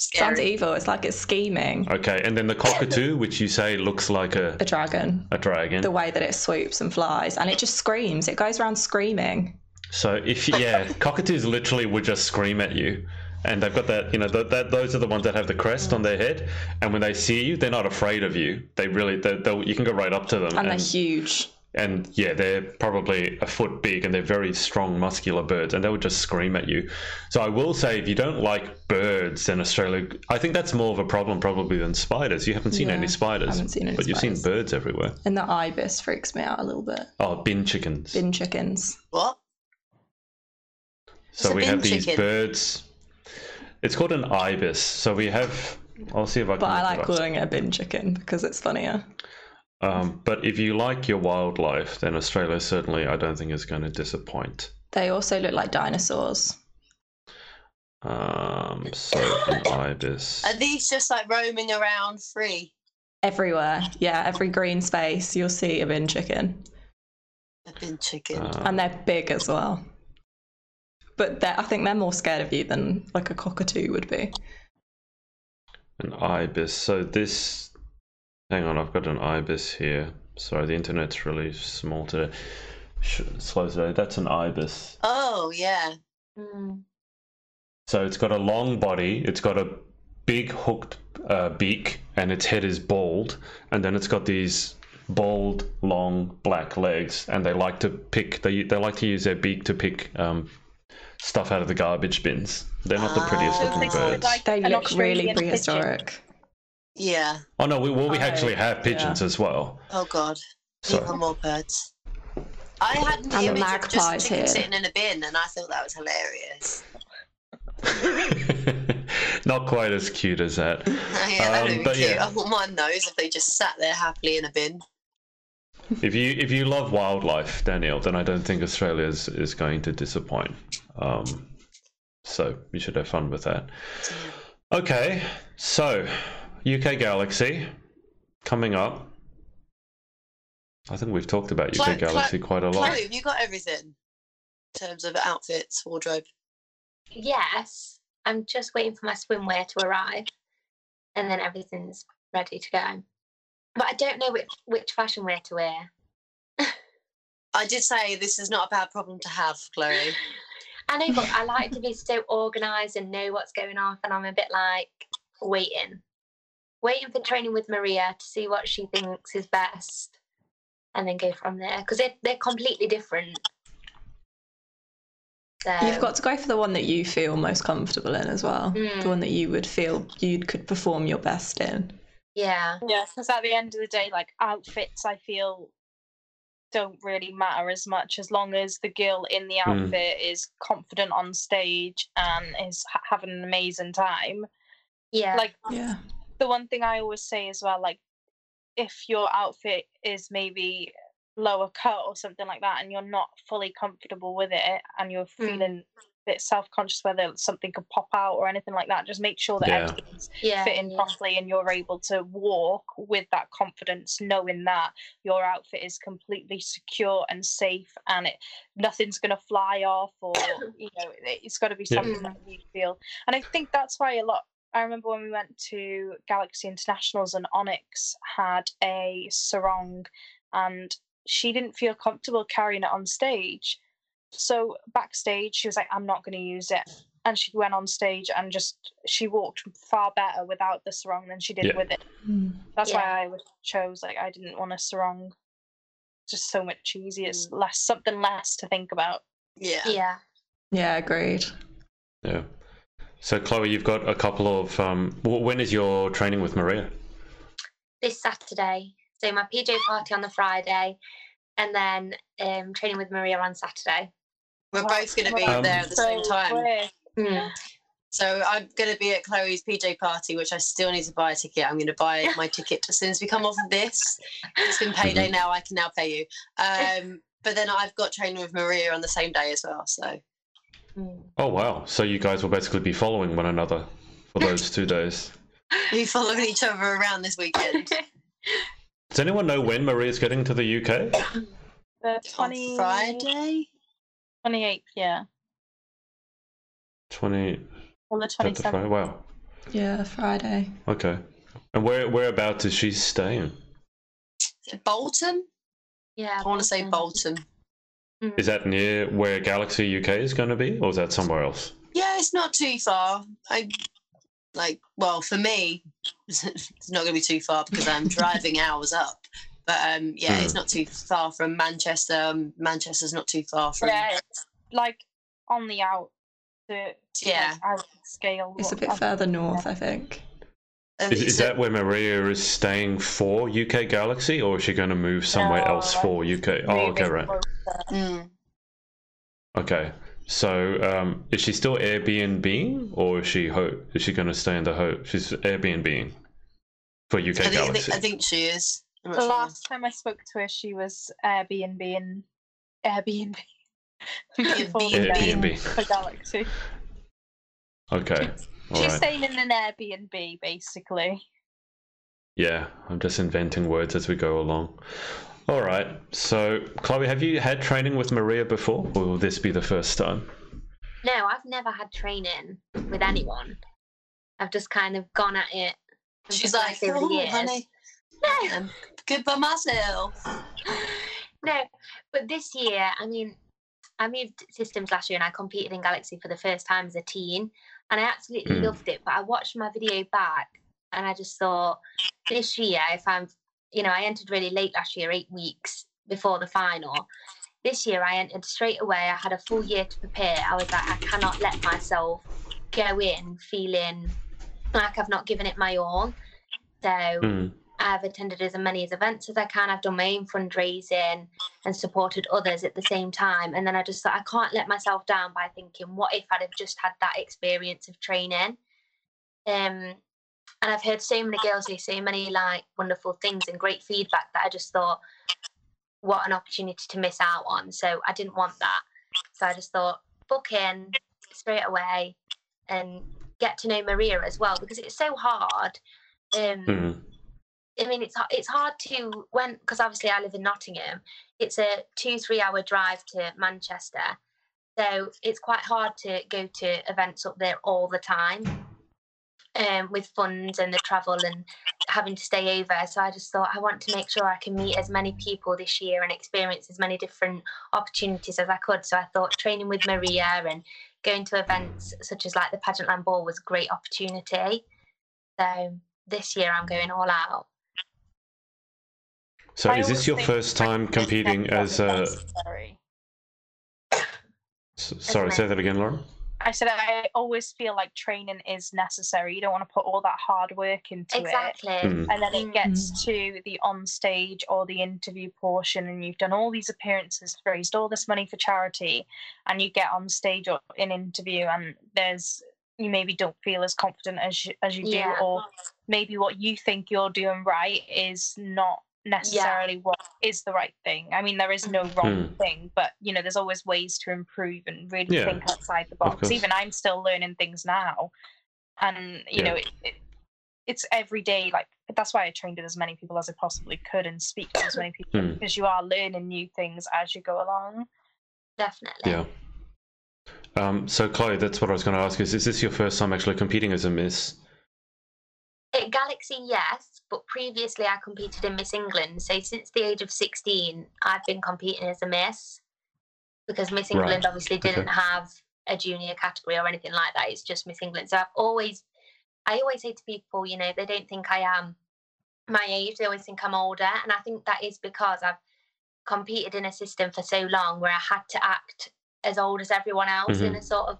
Sounds evil. It's like it's scheming. okay. And then the cockatoo, which you say looks like a A dragon. a dragon. The way that it swoops and flies, and it just screams. It goes around screaming. So if yeah, cockatoos literally would just scream at you, and they've got that you know th- that those are the ones that have the crest on their head, and when they see you, they're not afraid of you. They really they they'll, you can go right up to them, And they're huge. And yeah, they're probably a foot big, and they're very strong, muscular birds, and they would just scream at you. So I will say, if you don't like birds, in Australia, I think that's more of a problem probably than spiders. You haven't seen Yeah, any spiders, haven't seen any but you've seen birds everywhere. And the ibis freaks me out a little bit. Oh, bin chickens. Bin chickens. What? So It's we have bin these chicken. birds. It's called an ibis. So we have. I'll see if I can. But I like calling it a bin chicken because it's funnier. Um, but if you like your wildlife, then Australia certainly, I don't think is going to disappoint. They also look like dinosaurs. Um, so an ibis. Are these just like roaming around free? Everywhere. Yeah, every green space you'll see a bin chicken. A bin chicken. Uh, And they're big as well. But I think they're more scared of you than like a cockatoo would be. an ibis. So this. Hang on, I've got an ibis here. Sorry, the internet's really small today. Sh- Slow today. That's an ibis. oh yeah. Mm. So it's got a long body, it's got a big hooked uh, beak, and its head is bald, and then it's got these bald, long black legs, and they like to pick. They they like to use their beak to pick um, stuff out of the garbage bins. They're not the prettiest Ah. looking birds. like- They look really Australian pigeon. prehistoric. Yeah. oh no, we, well we Oh, actually have pigeons yeah. as well. Oh god. So Even more birds. I had an And the image of just chicken here. sitting in a bin, and I thought that was hilarious. not quite as cute as that. yeah, Um, but cute. yeah. I wouldn't mind those if they just sat there happily in a bin. If you if you love wildlife, Danielle, then I don't think Australia is, is going to disappoint. Um, so you should have fun with that. Okay, so UK Galaxy coming up. I think we've talked about UK Chloe- Galaxy quite a lot. Chloe, have you got everything in terms of outfits, wardrobe? Yes, I'm just waiting for my swimwear to arrive, and then everything's ready to go. But I don't know which which fashion wear to wear. I did say this is not a bad problem to have, Chloe. I know, but I like to be so organised and know what's going off, and I'm a bit like waiting, waiting for training with Maria to see what she thinks is best, and then go from there because they're they're completely different. So You've got to go for the one that you feel most comfortable in as well. Mm. The one that you would feel you could perform your best in. yeah, Yeah, because at the end of the day, like outfits, I feel don't really matter as much as long as the girl in the Mm. outfit is confident on stage and is ha- having an amazing time. yeah, Like Yeah. The one thing I always say as well, like if your outfit is maybe lower cut or something like that, and you're not fully comfortable with it, and you're Mm. feeling a bit self conscious whether something could pop out or anything like that, just make sure that Yeah. everything's yeah, fitting yeah. properly and you're able to walk with that confidence, knowing that your outfit is completely secure and safe, and it nothing's going to fly off, or you know, it- it's got to be Yeah. something that you feel. And I think that's why a lot. I remember when we went to Galaxy Internationals and Onyx had a sarong, and she didn't feel comfortable carrying it on stage. So backstage, she was like, "I'm not going to use it." and she went on stage and just she walked far better without the sarong than she did Yeah. with it. Mm. That's Yeah. why I chose like I didn't want a sarong. Just so much easier. It's Mm. less something less to think about. Yeah. yeah. Yeah, agreed. Yeah. So Chloe, you've got a couple of. Um, when is your training with Maria? this Saturday. So my PJ party on the Friday, and then um, training with Maria on Saturday. We're both going to be wow. there at the same time. Mm. So I'm going to be at Chloe's PJ party, which I still need to buy a ticket. I'm going to buy my ticket as soon as we come off of this. It's been payday Mhm. now. I can now pay you. Um, but then I've got training with Maria on the same day as well. So. Mm. Oh wow! So you guys will basically be following one another for those two days. we following each other around this weekend. Does anyone know when Maria's getting to the UK? The on 20, Friday. 28th, yeah. Twenty. On the is 27th. Wow. Yeah, Friday. Okay. And where whereabouts is she staying? Is Bolton? Yeah. I want to say Bolton. Bolton. Is that near where Galaxy UK is going to be, or is that somewhere else? Yeah, it's not too far. I like. Well, for me, it's not going to be too far because I'm driving hours up. But um, yeah, it's Hmm. not too far from Manchester. Um, Manchester's not too far from. Yeah, it's like on the out. The, Yeah. Like, out scale. It's a bit further north, I think. Um, Is, is that where Maria is staying for UK Galaxy, or is she going to move somewhere No, else for UK? Oh, okay, moving right. Closer. Mm. Okay. So, um, is she still Airbnb, or is she ho- is she going to stay in the ho? She's Airbnb for UK I, think, I, Galaxy. think, I think she is. I'm The sure. last time I spoke to her, she was Airbnb and Airbnb. Before Airbnb. For Galaxy. Okay. All She's right. staying in an Airbnb, basically. Yeah, I'm just inventing words as we go along. All right. So, Chloe, have you had training with Maria before, or will this be the first time? No, I've never had training with anyone. I've just kind of gone at it. and She's like, over oh, years." honey, I'm good by myself. no, but this year, I mean, I moved systems last year and I competed in Galaxy for the first time as a teen, and I absolutely Mm. loved it. But I watched my video back and I just thought, this year, if I'm, you know, I entered really late last year, eight weeks before the final. This year, I entered straight away. I had a full year to prepare. I was like, I cannot let myself go in feeling like I've not given it my all. So Mm. I've attended as many as events as I can. I've done my own fundraising and supported others at the same time. And then I just thought I can't let myself down by thinking, what if I'd have just had that experience of training? Um, and I've heard so many girls say so many like wonderful things and great feedback that I just thought, what an opportunity to miss out on. So I didn't want that. So I just thought, book in straight away and get to know Maria as well because it's so hard. Um, Mm. I mean, it's it's hard to when because obviously I live in Nottingham. It's a two three hour drive to Manchester, so it's quite hard to go to events up there all the time, um, with funds and the travel and having to stay over. So I just thought I want to make sure I can meet as many people this year and experience as many different opportunities as I could. So I thought training with Maria and going to events such as like the Pageantland Ball was a great opportunity. So this year I'm going all out. So, I is this your first time competing as a? necessary. Sorry, say that again, Lauren. I said I always feel like training is necessary. You don't want to put all that hard work into it. Exactly. Mm. and then it Mm. gets to the on stage or the interview portion and you've done all these appearances raised all this money for charity and you get on stage or in interview and there's you maybe don't feel as confident as you, as you Yeah. do or maybe what you think you're doing right is not necessarily what is the right thing i mean there is no wrong Mm. thing but you know there's always ways to improve and really Yeah. think outside the box even i'm still learning things now and you Yeah. know it, it, it's every day like that's why i trained with as many people as i possibly could and speak to as many people Hmm. because you are learning new things as you go along Definitely. Yeah. Um, so, Chloe, that's what I was going to ask. Is is this your first time actually competing as a Miss? At Galaxy, yes, but previously I competed in Miss England. So since the age of 16, I've been competing as a Miss because Miss Right, England obviously didn't have a junior category or anything like that. It's just Miss England. So I've always, I always say to people, you know, they don't think I am my age, they always think I'm older. And I think that is because I've competed in a system for so long where I had to act as old as everyone else in Mhm. a sort of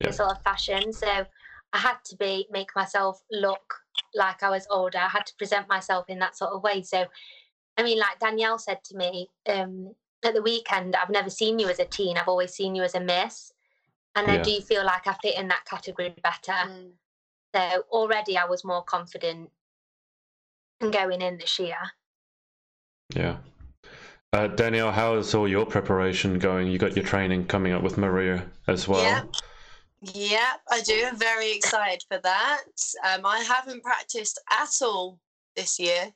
in Yeah. a sort of fashion. So I had to be make myself look like I was older. I had to present myself in that sort of way. So I mean, like Danielle said to me um, at the weekend, I've never seen you as a teen. I've always seen you as a miss. and I Yeah. do feel like I fit in that category better. Mm. So already I was more confident in going in this year. Yeah. Uh, Danielle, how is all your preparation going? You got your training coming up with Maria as well. Yeah. Yeah, I do. I'm very excited for that. Um, I haven't practiced at all this year,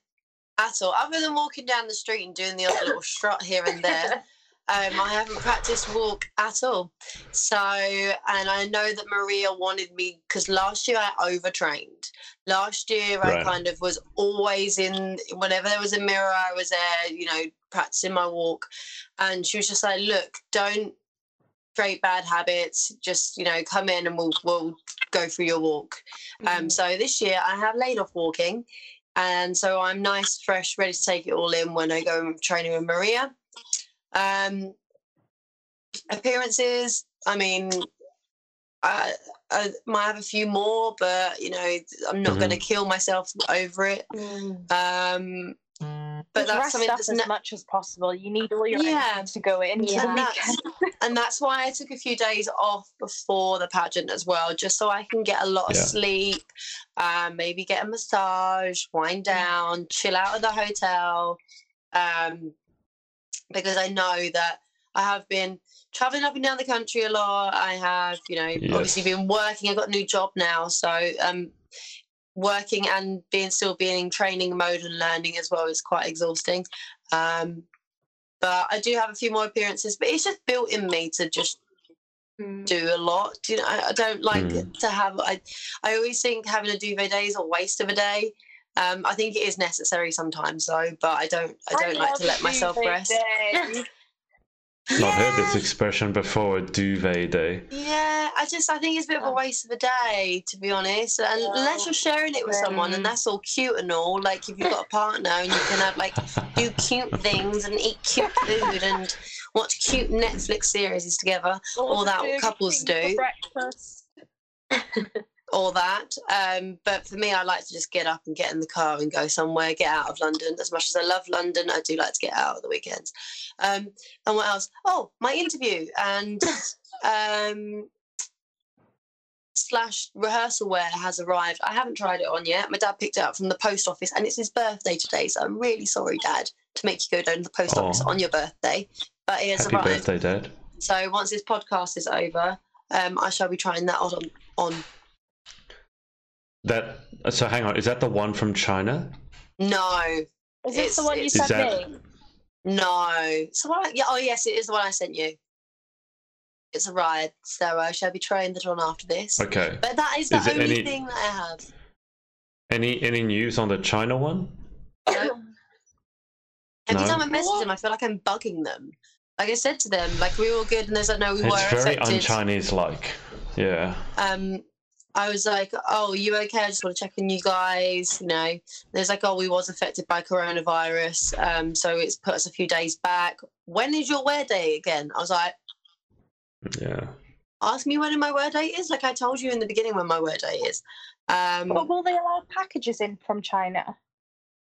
at all, other than walking down the street and doing the odd little strut here and there. Um, I haven't practiced walk at all. So, and I know that Maria wanted me because last year I overtrained. Last year I kind of was always in, whenever there was a mirror, I was there, you know, practicing my walk. And she was just like, look, don't create bad habits. Just, you know, come in and we'll, we'll go through your walk. Um, so this year I have laid off walking. And so I'm nice, fresh, ready to take it all in when I go training with Maria. Um, appearances, I mean, I, I might have a few more, but you know, I'm not Mhm. going to kill myself over it. Um, but Just that's rest something up that's as ne- much as possible. You need all your Yeah. energy to go into Yeah. and that's, and that's why I took a few days off before the pageant as well, just so I can get a lot of sleep, um, maybe get a massage, wind down, chill out at the hotel, um, because I know that I have been traveling up and down the country a lot. I have, you know, obviously been working. I've got a new job now, so um, working and being still being in training mode and learning as well is quite exhausting. Um, but I do have a few more appearances, but it's just built in me to just Mm. do a lot. Do you know, I, I don't like Mm. to have. I I always think having a duvet day is a waste of a day. Um, I think it is necessary sometimes though, but I don't. I don't like to let myself rest. day. Not heard this expression before, a duvet day. Yeah, I just I think it's a bit of a waste of a day, to be honest. And unless you're sharing it with someone, and that's all cute and all. Like if you've got a partner and you can have like do cute things and eat cute food and watch cute Netflix series together, All that Burger couples King for do. breakfast. all that. Um, but for me, I like to just get up and get in the car and go somewhere, get out of London. As much as I love London, I do like to get out at the weekends. Um, and what else? Oh, my interview and um, slash rehearsal wear has arrived. I haven't tried it on yet. My dad picked it up from the post office, and it's his birthday today. So I'm really sorry, Dad, to make you go down to the post office on your birthday. But it has Happy arrived. birthday, Dad. So once this podcast is over, um, I shall be trying that on on That so hang on, is that the one from China? No, Is this the one you sent that- me? no. So what? Yeah. Oh, yes, it is the one I sent you. It's a ride, so I shall be trying that on after this. Okay. But that is the Is only any- thing that I have. Any any news on the China one? No. Every No? time I message them, I feel like I'm bugging them. Like I said to them, like we were all good, and there's like no, we were It's very un-Chinese like. Yeah. um, I was like, "Oh, you okay? I just want to check on you guys." You know, there's like, "Oh, we was affected by coronavirus, um, so it's put us a few days back." When is your wear day again? I was like, Yeah. "Ask me when my wear day is." Like I told you in the beginning when my wear day is. Um, But will they allow packages in from China?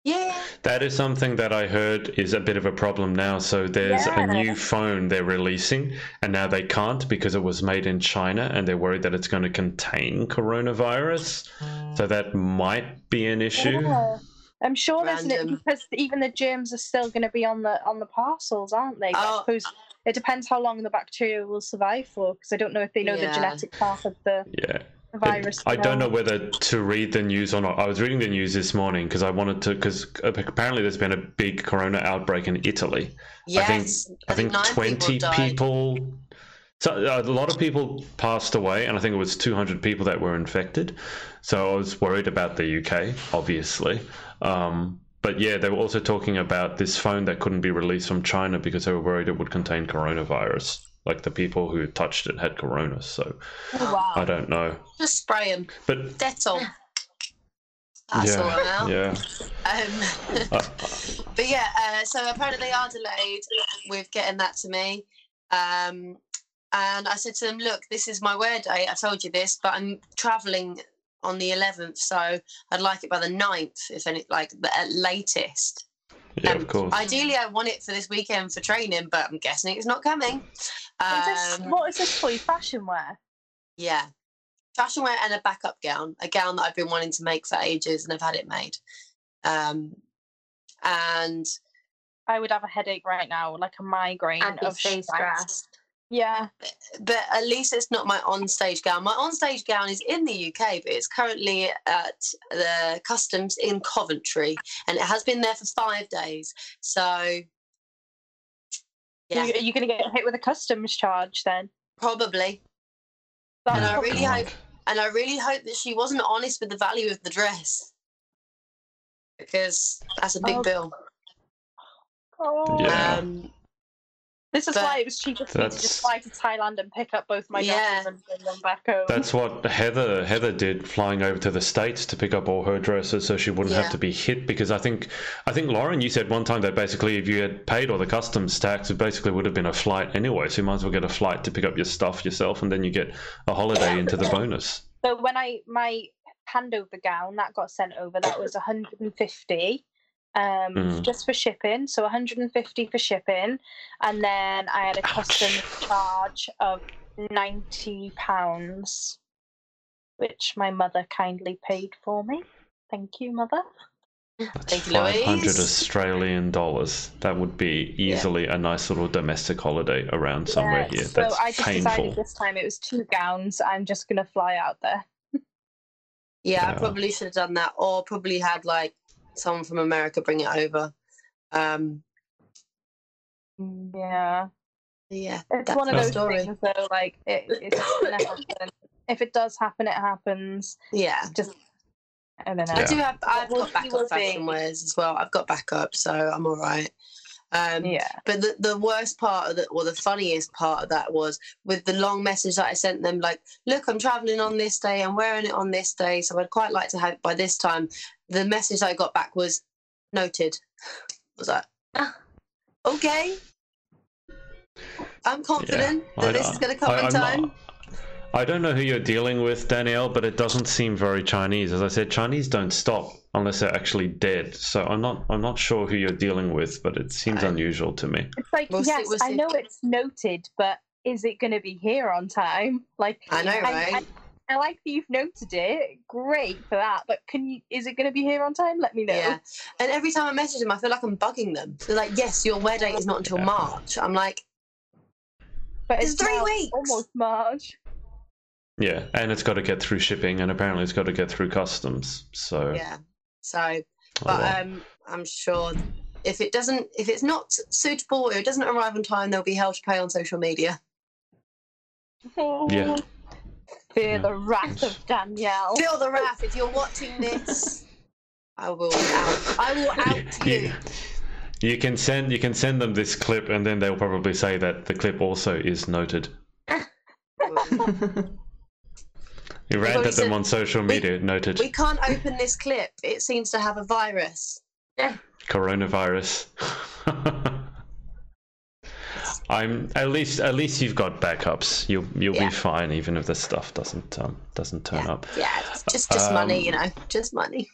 Yeah, That is something that I heard is a bit of a problem now. So there's a new phone they're releasing, and now they can't because it was made in China, and they're worried that it's going to contain coronavirus. So that might be an issue. Yeah. I'm sure there's an, because even the germs are still going to be on the on the parcels, aren't they? But I Oh. suppose uh, it depends how long the bacteria will survive for, because I don't know if they know Yeah. the genetic part of the, Yeah. The It- virus. I don't know whether to read the news or not. I was reading the news this morning because I wanted to, because apparently there's been a big corona outbreak in Italy. yes. I think nine 20 died. people. So uh, a lot of people passed away, and I think it was 200 people that were infected. So I was worried about the UK, obviously. Um, but yeah, they were also talking about this phone that couldn't be released from China because they were worried it would contain coronavirus. Like the people who touched it had corona. So Oh, wow. I don't know. Just spray them. But Dettol. That's all I'm yeah, out. yeah. Um, Uh, but yeah, uh, so apparently they are delayed with getting that to me. Um, and I said to them, look, this is my wear date. I told you this, but I'm traveling on the 11th, so I'd like it by the 9th, if any, like the at latest. Yeah, Um, of course. Ideally, I want it for this weekend for training, but I'm guessing it's not coming. Is this, Um, what is this for? Fashion wear? yeah, fashion wear and a backup gown, a gown that I've been wanting to make for ages and I've had it made. Um, and I would have a headache right now, like a migraine I'd be of so stress. Stressed. Yeah. but at least it's not my on-stage gown. My on-stage gown is in the UK, but it's currently at the customs in Coventry, and it has been there for five days. So, yeah, You, are you going to get hit with a customs charge then? probably. That's And I probably- really hope, and I really hope that she wasn't honest with the value of the dress, because that's a big Oh, bill. Oh. Yeah. Um, This is But- why it was cheaper for me to just fly to Thailand and pick up both my Yeah. dresses and bring them back home. That's what Heather Heather did, flying over to the states to pick up all her dresses, so she wouldn't Yeah. have to be hit. Because I think I think Lauren, you said one time that basically if you had paid all the customs tax, it basically would have been a flight anyway. So you might as well get a flight to pick up your stuff yourself, and then you get a holiday into the bonus. So when I my handover gown that got sent over, that was 150 um Mm. just for shipping. So 150 for shipping, and then I had a Ouch. customs charge of 90 pounds, which my mother kindly paid for me. Thank you, mother. That's Thank five hundred Louise. Australian dollars. That would be easily a nice little domestic holiday around somewhere Yeah, here. so That's I just painful. decided this time it was two gowns. I'm just gonna fly out there. yeah, I probably should have done that, or probably had like someone from America bring it over. Um, Yeah. yeah, It's that's one of those story. things though, like it, it's gonna happen. If it does happen, it happens. Yeah. Just I don't know. I do have. I've We'll got backup what fashion they- wears as well. I've got backup, so I'm all right. Um, Yeah. But the, the worst part of the, or the funniest part of that was with the long message that I sent them, like, look, I'm traveling on this day, I'm wearing it on this day, so I'd quite like to have it by this time. The message I got back was noted. Was that ah, okay? I'm confident I that this is going to come I- in time. not- I don't know who you're dealing with, Danielle, but it doesn't seem very Chinese. As I said, Chinese don't stop unless they're actually dead. So I'm not I'm not sure who you're dealing with, but it seems I- unusual to me. It's like We'll see- yes, we'll I know it's noted, but is it going to be here on time? Like I know, I, right? I, I like that you've noted it. Great for that, but can you? Is it going to be here on time? Let me know. Yeah. And every time I message them, I feel like I'm bugging them. They're like, yes, your wear date is not until Yeah. March. I'm like, But It's it's three weeks. almost March. Yeah, and it's got to get through shipping, and apparently it's got to get through customs. So, yeah. So, oh but well. um, I'm sure if it doesn't, if it's not suitable or it doesn't arrive on time, there'll be hell to pay on social media. Yeah. Fear Yeah. the wrath of Danielle. Feel the wrath if you're watching this. I will out. I will out you. you, you can send you can send them this clip, and then they'll probably say that the clip also is noted. You rant already at them on social media, noted. We can't open this clip. It seems to have a virus. Coronavirus. I'm at least at least you've got backups. You'll you'll Yeah. be fine even if the stuff doesn't um, doesn't turn Yeah. up. Yeah, just just money, Um, you know, just money.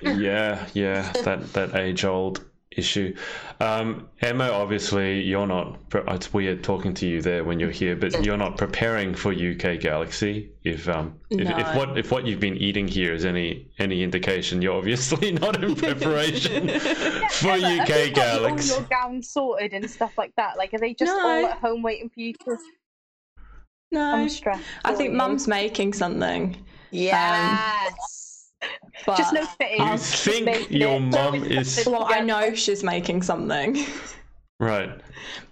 yeah, yeah, that that age old issue. Um, Emma, obviously, you're not. Pre- it's weird talking to you there when you're here, but you're not preparing for UK Galaxy. If um, if, if what if what you've been eating here is any any indication, you're obviously not in preparation for Emma, have UK you got all Galaxy. your gowns sorted and stuff like that? Like, are they just No. all at home waiting for you to? no, I'm stressed. I think. Mum's making something, Yes. But just no fitting. You think making your it. mum Throwing is- well, I know she's making something, Right.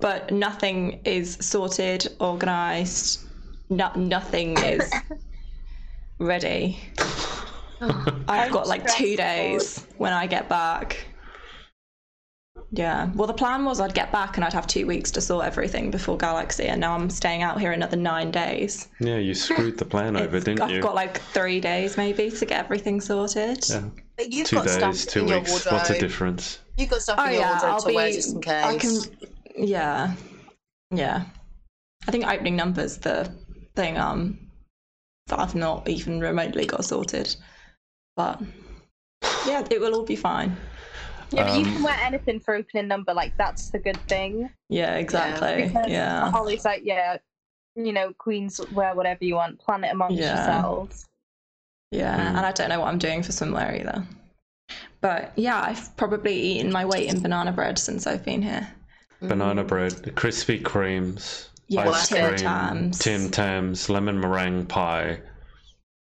but nothing is sorted, organised. No, nothing is ready. I've got like two days when I get back. Yeah. Well, the plan was I'd get back and I'd have two weeks to sort everything before Galaxy, and now I'm staying out here another nine days. Yeah, you screwed the plan over, It's- didn't you? I've got like three days maybe to get everything sorted. Yeah. You've Two got days, stuff two in weeks. your wardrobe. What's the difference? You've got stuff Oh in your yeah, wardrobe I'll to be. wear just in case. I can. Yeah, yeah. I think opening numbers the thing um that I've not even remotely got sorted, but yeah, it will all be fine. Yeah, but you Um, can wear anything for opening number. Like that's the good thing. Yeah, exactly. Because Yeah. Holly's like, yeah, you know, queens wear whatever you want. Plan it amongst Yeah. yourselves. Yeah, Mm. and I don't know what I'm doing for swimwear either. But yeah, I've probably eaten my weight in banana bread since I've been here. Banana bread, Krispy Kremes, Yeah, ice Tim cream, Tams. Tim Tams, lemon meringue pie.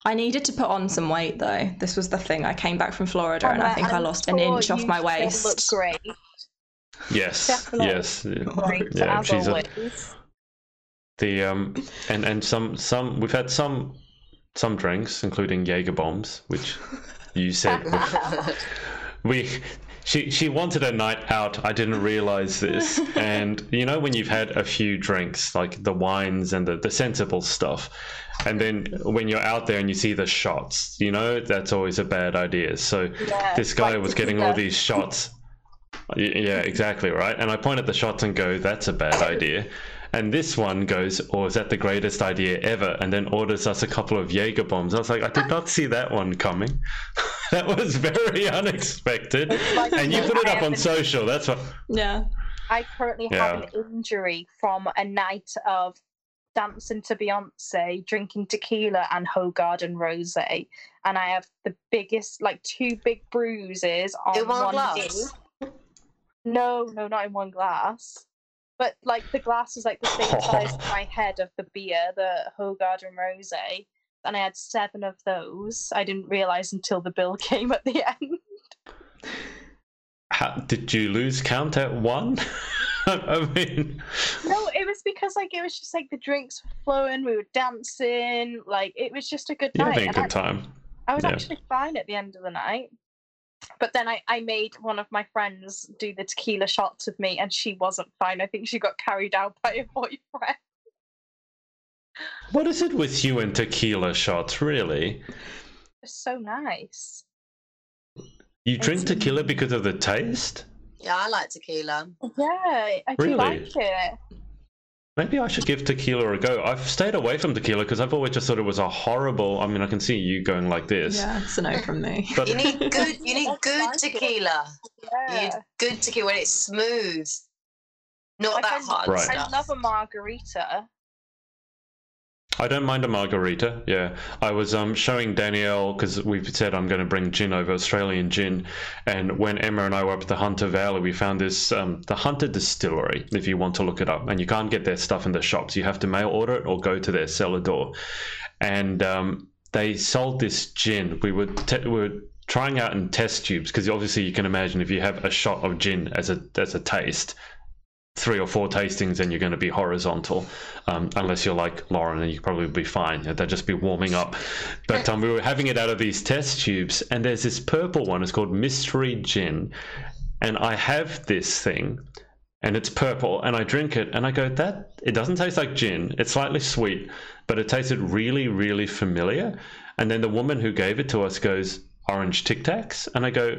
I needed to put on some weight though. This was the thing. I came back from Florida and I think I lost an inch off you my still waist. Look great. Yes, Definitely. yes, Great yeah. as She's a, the um, and and some some we've had some some drinks, including Jaeger bombs, which you said we she she wanted a night out i didn't realize this and you know when you've had a few drinks like the wines and the, the sensible stuff and then when you're out there and you see the shots you know that's always a bad idea so Yeah, this guy was getting all these shots yeah exactly right and i point at the shots and go that's a bad idea and this one goes, "Oh, is that the greatest idea ever?" And then orders us a couple of Jaeger bombs. I was like, I did not see that one coming. that was very unexpected. Like, And you put it I up on social. That's what. Yeah. I currently Yeah. have an injury from a night of dancing to Beyonce, drinking tequila and Hoegaarden rose, and I have the biggest, like two big bruises on In one one glass? knee. No, no, not in one glass. But like the glass is like the same size as my head of the beer, the Hoegaarden rose, and I had seven of those. I didn't realize until the bill came at the end. How, did you lose count at one? I mean, No, it was because like it was just like the drinks were flowing, we were dancing, like it was just a good night. having a good I, time. I was yeah. actually fine at the end of the night. But then I, I made one of my friends do the tequila shots with me and she wasn't fine. I think she got carried out by a boyfriend. What is it with you and tequila shots, really? It's so nice. You drink It's- tequila because of the taste? Yeah, I like tequila. Yeah, I do Really? like it. Maybe I should give tequila a go. I've stayed away from tequila because I've always just thought it was a horrible. I mean, I can see you going like this. Yeah, it's a no from me. But You need good. You need good like it. tequila. You need Yeah. good tequila when it's smooth, not Like, that I- hard Right. I love a margarita. I don't mind a margarita. Yeah, I was um showing Danielle because we've said I'm going to bring gin over, Australian gin, and when Emma and I were up at the Hunter Valley, we found this um the Hunter Distillery. If you want to look it up, and you can't get their stuff in the shops, you have to mail order it or go to their cellar door, and um they sold this gin. We were te- we were trying out in test tubes because obviously you can imagine if you have a shot of gin as a as a taste three or four tastings and you're going to be horizontal. Um, unless you're like lauren and you probably be fine. They'll just be warming up. But um, we were having it out of these test tubes and there's this purple one. It's called mystery gin. And i have this thing and it's purple and i drink it and i go that it doesn't taste like gin. It's slightly sweet but it tasted really really familiar. And then the woman who gave it to us goes orange tic tacs? And i go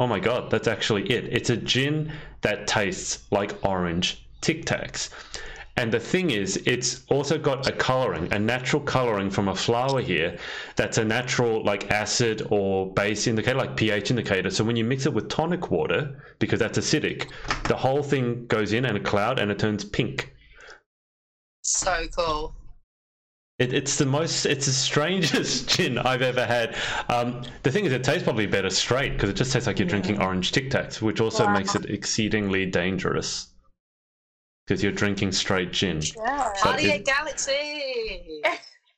Oh my god, that's actually it. It's a gin that tastes like orange Tic Tacs. And the thing is, it's also got a coloring, a natural coloring from a flower here that's a natural like acid or base indicator, like pH indicator. So when you mix it with tonic water, because that's acidic, the whole thing goes in and a cloud and it turns pink. So cool. It, it's the most, it's the strangest gin I've ever had. Um, the thing is, it tastes probably better straight because it just tastes like you're drinking orange Tic Tacs, which also Wow. makes it exceedingly dangerous because you're drinking straight gin. Yeah. So Party it- at Galaxy.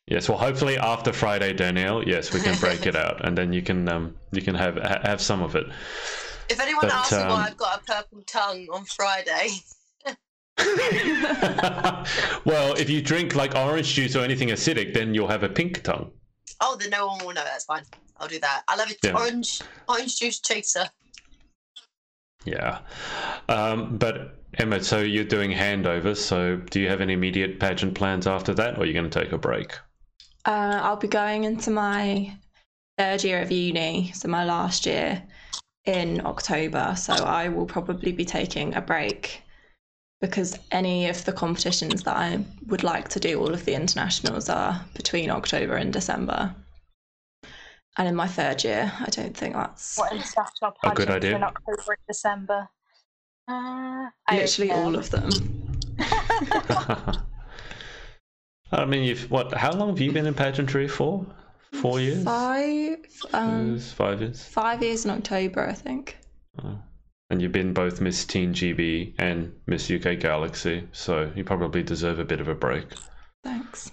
Yes, well, hopefully after Friday, Danielle, yes, we can break it out, and then you can um, you can have ha- have some of it. If anyone But, asks me um, why I've got a purple tongue on Friday, well, if you drink like orange juice or anything acidic, then you'll have a pink tongue. oh, then no one will know. That's fine. I'll do that. I love it. Yeah. Orange, orange juice chaser. Yeah. Um, but Emma, so you're doing handovers. So do you have any immediate pageant plans after that, or are you going to take a break? Uh, I'll be going into my third year of uni, so my last year in October. So I will probably be taking a break because any of the competitions that I would like to do, all of the internationals are between October and December. and in my third year. I don't think that's What international A good idea. in October and December? Uh, literally know. all of them. I mean, you've what? How long have you been in pageantry for? Four years. Five, um, Years? Five years. five years in October, I think. Oh. And you've been both Miss Teen GB and Miss UK Galaxy, so you probably deserve a bit of a break. Thanks.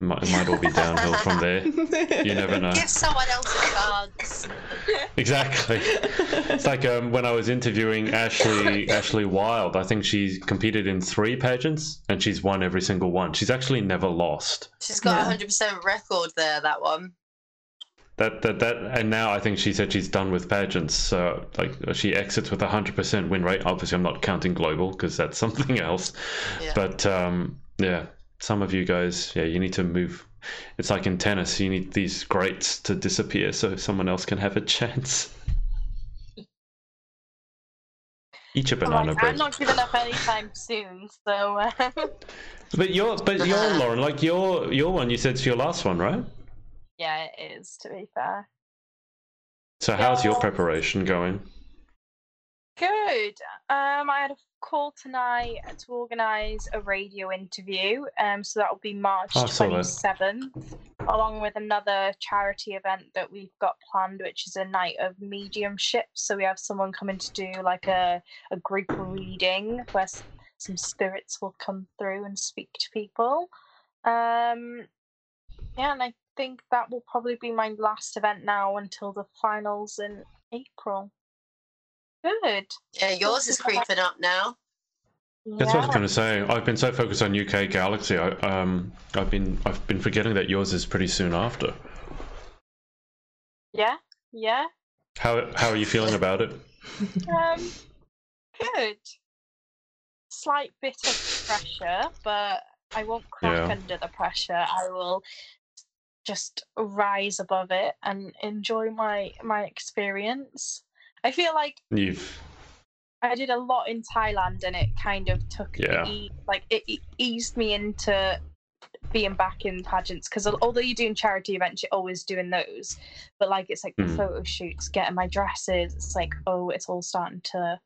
It might, might all be downhill from there. You never know. Give someone else a chance. Exactly. It's like um, when I was interviewing Ashley Ashley Wild. I think she's competed in three pageants and she's won every single one. She's actually never lost. She's got a hundred percent record there. That one. That that that and now I think she said she's done with pageants. So like she exits with a hundred percent win rate. Obviously, I'm not counting global because that's something else. Yeah. But um, yeah, some of you guys, yeah, you need to move. It's like in tennis, you need these greats to disappear so someone else can have a chance. Eat a I'm, banana like, bread. I'm not giving up anytime soon, so uh, But your, but your Lauren, like your your one, you said it's your last one, right? Yeah, it is. To be fair, So how's your preparation going? good. Um, I had a call tonight to organise a radio interview. Um, so that will be March Oh, I saw that. twenty seventh, along with another charity event that we've got planned, which is a night of mediumship. So we have someone coming to do like a a group reading where some spirits will come through and speak to people. Um, yeah, and I think that will probably be my last event now until the finals in April. Good. Yeah, yours is creeping up now. That's what I was going to say. I've been so focused on UK Galaxy. I, um, I've been I've been forgetting that yours is pretty soon after. Yeah, yeah. How how are you feeling about it? Um, good. Slight bit of pressure, but I won't crack Yeah. under the pressure. I will just rise above it and enjoy my my experience. I feel like You've I did a lot in Thailand, and it kind of took Yeah. the e- like it, it eased me into being back in pageants because although you're doing charity events, you're always doing those. But like it's like the Mm. photo shoots, getting my dresses. It's like oh, it's all starting to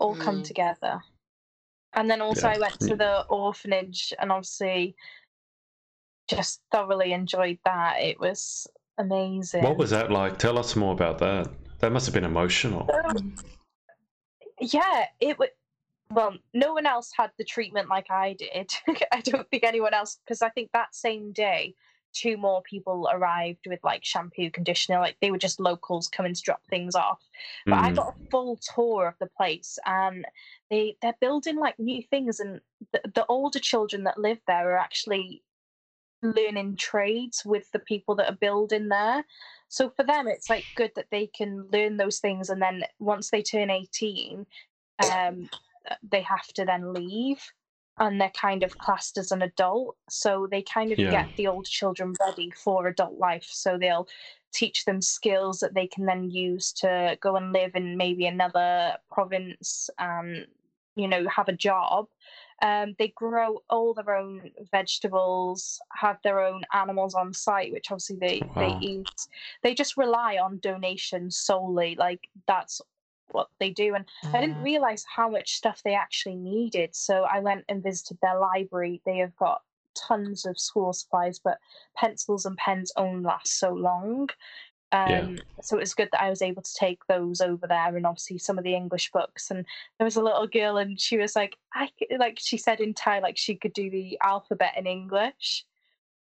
all come Mm. together. And then also Yeah. I went to the orphanage, and obviously just thoroughly enjoyed that. It was amazing. what was that like? Tell us more about that. That must have been emotional. yeah it would well no one else had the treatment like i did i don't think anyone else because i think that same day two more people arrived with like shampoo conditioner like they were just locals coming to drop things off but i Mm. got a full tour of the place and they they're building like new things and the, the older children that live there are actually learning trades with the people that are building there. So for them it's like good that they can learn those things and then once they turn 18 um they have to then leave and they're kind of classed as an adult. So they kind of Yeah. get the old children ready for adult life. So they'll teach them skills that they can then use to go and live in maybe another province and you know have a job um, they grow all their own vegetables have their own animals on site which obviously they Wow. they eat they just rely on donations solely like that's what they do and I didn't realize how much stuff they actually needed. So I went and visited their library. They have got tons of school supplies, but pencils and pens only last so long. Um, Yeah. So it was good that I was able to take those over there, and obviously some of the English books. And there was a little girl, and she was like, I like she said in Thai, like she could do the alphabet in English.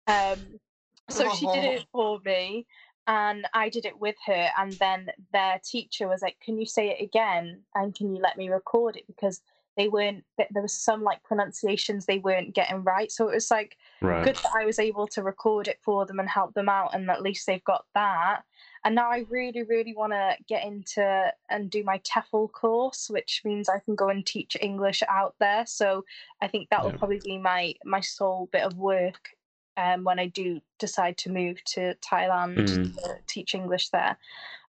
Um, so she did it for me and I did it with her. And then their teacher was like, Can you say it again? And can you let me record it? Because they weren't, there was some like pronunciations they weren't getting right. So it was like Right. good that I was able to record it for them and help them out. And at least they've got that. And now I really, really want to get into and do my TEFL course, which means I can go and teach English out there. So I think that will Yeah. probably be my my sole bit of work um, when I do decide to move to Thailand Mm. to teach English there.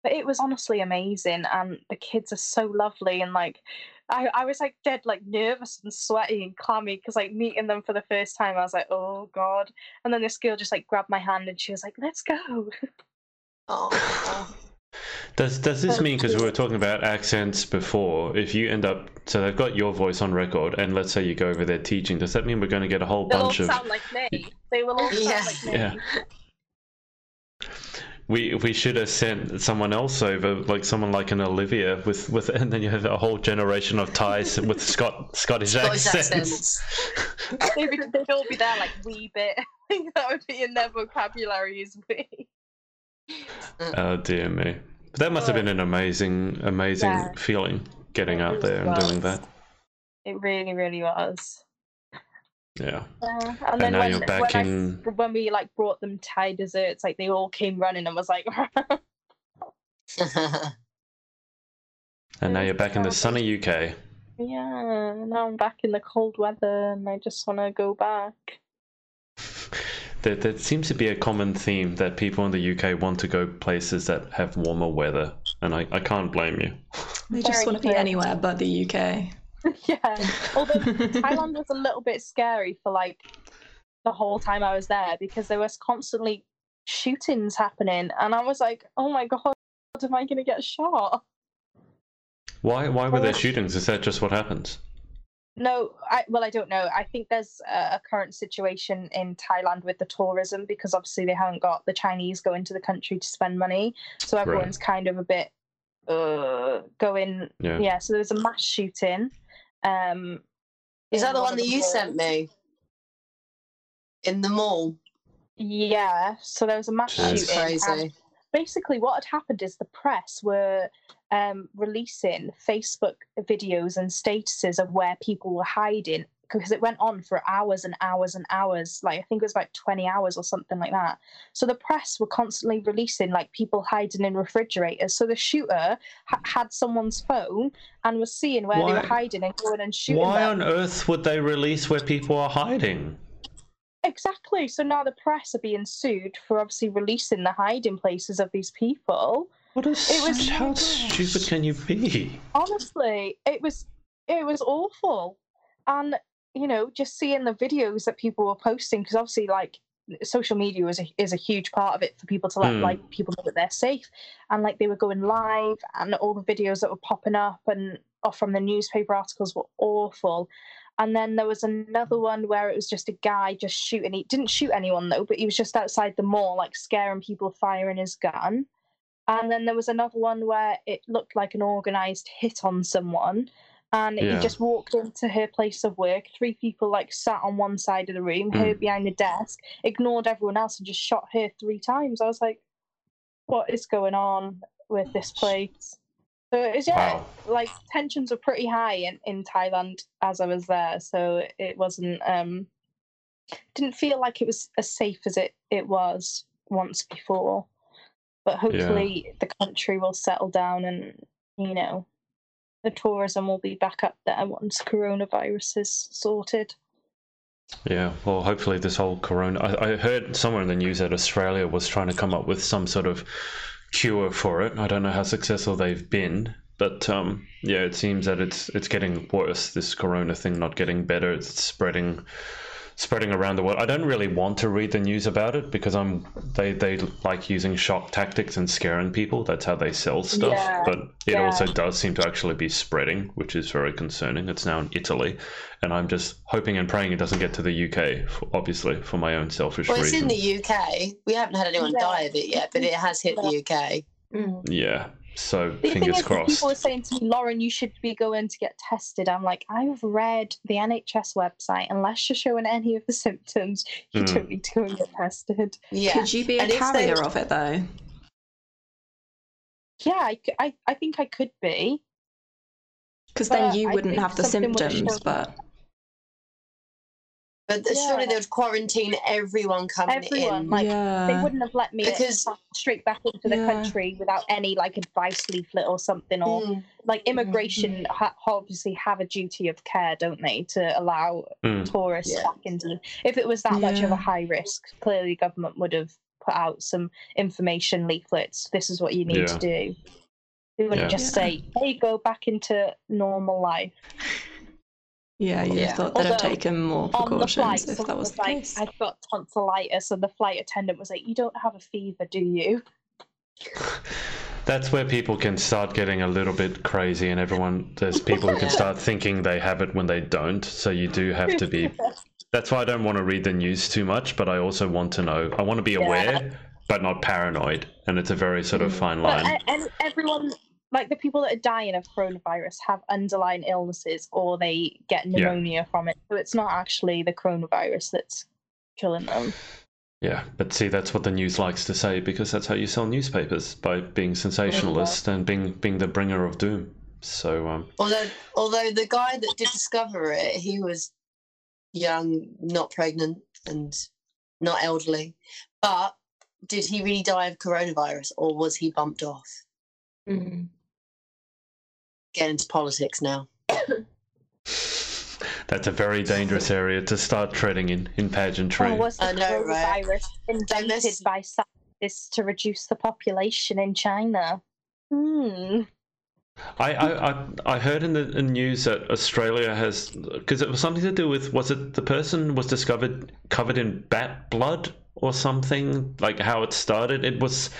But it was honestly amazing, and the kids are so lovely. And like, I, I was like dead like nervous and sweaty and clammy because like meeting them for the first time, I was like, oh god. And then this girl just like grabbed my hand and she was like, let's go. Oh. oh. Does does this mean because we were talking about accents before? If you end up so they've got your voice on record, and let's say you go over there teaching, does that mean we're going to get a whole They'll all bunch of sound like me. They will all Yeah. sound like me. Yeah. we we should have sent someone else over, like someone like an Olivia with with, and then you have a whole generation of Thais with Scot Scottish, Scottish accents. accents. They'd, be- they'd all be there like wee bit. I think that would be in their vocabulary is wee. oh dear me! But that must have been an amazing amazing Yeah. feeling getting It out really there and doing that. It really, really was. Yeah. Yeah. And And then now when, back when, I- when we like brought them Thai desserts, like they all came running and was like, And now you're back in the sunny UK. yeah, now I'm back in the cold weather and I just want to go back. There, there seems to be a common theme that people in the UK want to go places that have warmer weather, and I, I can't blame you. They just Very want to be anywhere but the UK. yeah. Although Thailand was a little bit scary for like the whole time I was there because there was constantly shootings happening and I was like, oh my god, am I going to get shot? Why why were there shootings? Is that just what happens? No, I well, I don't know. I think there's a, a current situation in Thailand with the tourism because obviously they haven't got the Chinese go into the country to spend money, so everyone's kind of a bit uh going. Yeah. Yeah, so there was a mass shooting. Um, Is that the one that you malls. sent me? In the mall? Yeah, so there was a mass That's shooting. Crazy. basically what had happened is the press were um, releasing Facebook videos and statuses of where people were hiding because it went on for hours and hours and hours. Like I think it was like 20 hours or something like that. So the press were constantly releasing like people hiding in refrigerators. So the shooter ha- had someone's phone and was seeing where they were hiding and going and shooting Why them. on earth would they release where people are hiding? Exactly. So now the press are being sued for obviously releasing the hiding places of these people. What is It was- how stupid can you be? honestly it was it was awful and you know just seeing the videos that people were posting because obviously like social media is a, is a huge part of it for people to let Mm. like people know that they're safe. And like they were going live and all the videos that were popping up and off from the newspaper articles were awful. And then there was another one where it was just a guy just shooting he didn't shoot anyone though but he was just outside the mall like scaring people firing his gun. And then there was another one where it looked like an organized hit on someone and Yeah. he just walked into her place of work three people like sat on one side of the room her Mm. behind the desk ignored everyone else and just shot her three times i was like what is going on with this place so it was yeah Wow. like tensions were pretty high in, in thailand as i was there so it wasn't um didn't feel like it was as safe as it it was once before but hopefully the country will settle down and you know the tourism will be back up there once coronavirus is sorted Yeah, well, hopefully this whole corona. I, I heard somewhere in the news that Australia was trying to come up with some sort of cure for it. I don't know how successful they've been, but um, yeah, it seems that it's it's getting worse. This corona thing not getting better. It's spreading spreading around the world. I don't really want to read the news about it because I'm they they like using shock tactics and scaring people. That's how they sell stuff. Yeah, but it yeah. also does seem to actually be spreading, which is very concerning. It's now in Italy, and I'm just hoping and praying it doesn't get to the UK. For, obviously, for my own selfish Well, it's reasons. in the UK. We haven't had anyone Yeah. die of it yet, but it has hit the UK. Yeah. So the thing fingers is crossed. people were saying to me lauren you should be going to get tested i'm like i've read the nhs website unless you're showing any of the symptoms you Mm. don't need to go and get tested Yeah. Could you be a And if they- carrier of it though? yeah I, I think i could be Because then you I wouldn't have the symptoms, show- but But th- surely they would quarantine everyone coming Everyone, in. like, they wouldn't have let me Because- pass straight back into the Yeah. country without any like advice leaflet or something or Mm. like immigration ha- obviously have a duty of care don't they to allow Mm. tourists Yeah. back into the, if it was that much of a high risk clearly government would have put out some information leaflets this is what you need Yeah. to do they wouldn't Yeah. just Yeah. say hey go back into normal life yeah, you'd Yeah. have thought they'd have taken more on the flight precautions if that was was the like case. i've got tonsillitis and the flight attendant was like you don't have a fever do you That's where people can start getting a little bit crazy, and everyone there's people who can start thinking they have it when they don't. So you do have to be. That's why I don't want to read the news too much, but I also want to know. I want to be aware, but not paranoid, and it's a very sort of mm. fine But line. and everyone, like the people that are dying of coronavirus, have underlying illnesses or they get Yeah. pneumonia from it. So it's not actually the coronavirus that's killing them. Yeah, but see, that's what the news likes to say because that's how you sell newspapers by being sensationalist and being being the bringer of doom. So, um, Although, although the guy that did discover it, he was young, not pregnant, and not elderly. But did he really die of coronavirus, or was he bumped off? Mm. Get into politics now. that's a very dangerous area to start treading in in pageantry. Or was the I know, right? invented mess- by scientists to reduce the population in China? Hmm. I, I, I, I heard in the news that Australia has because it was something to do with was it the person was discovered covered in bat blood or something like how it started it was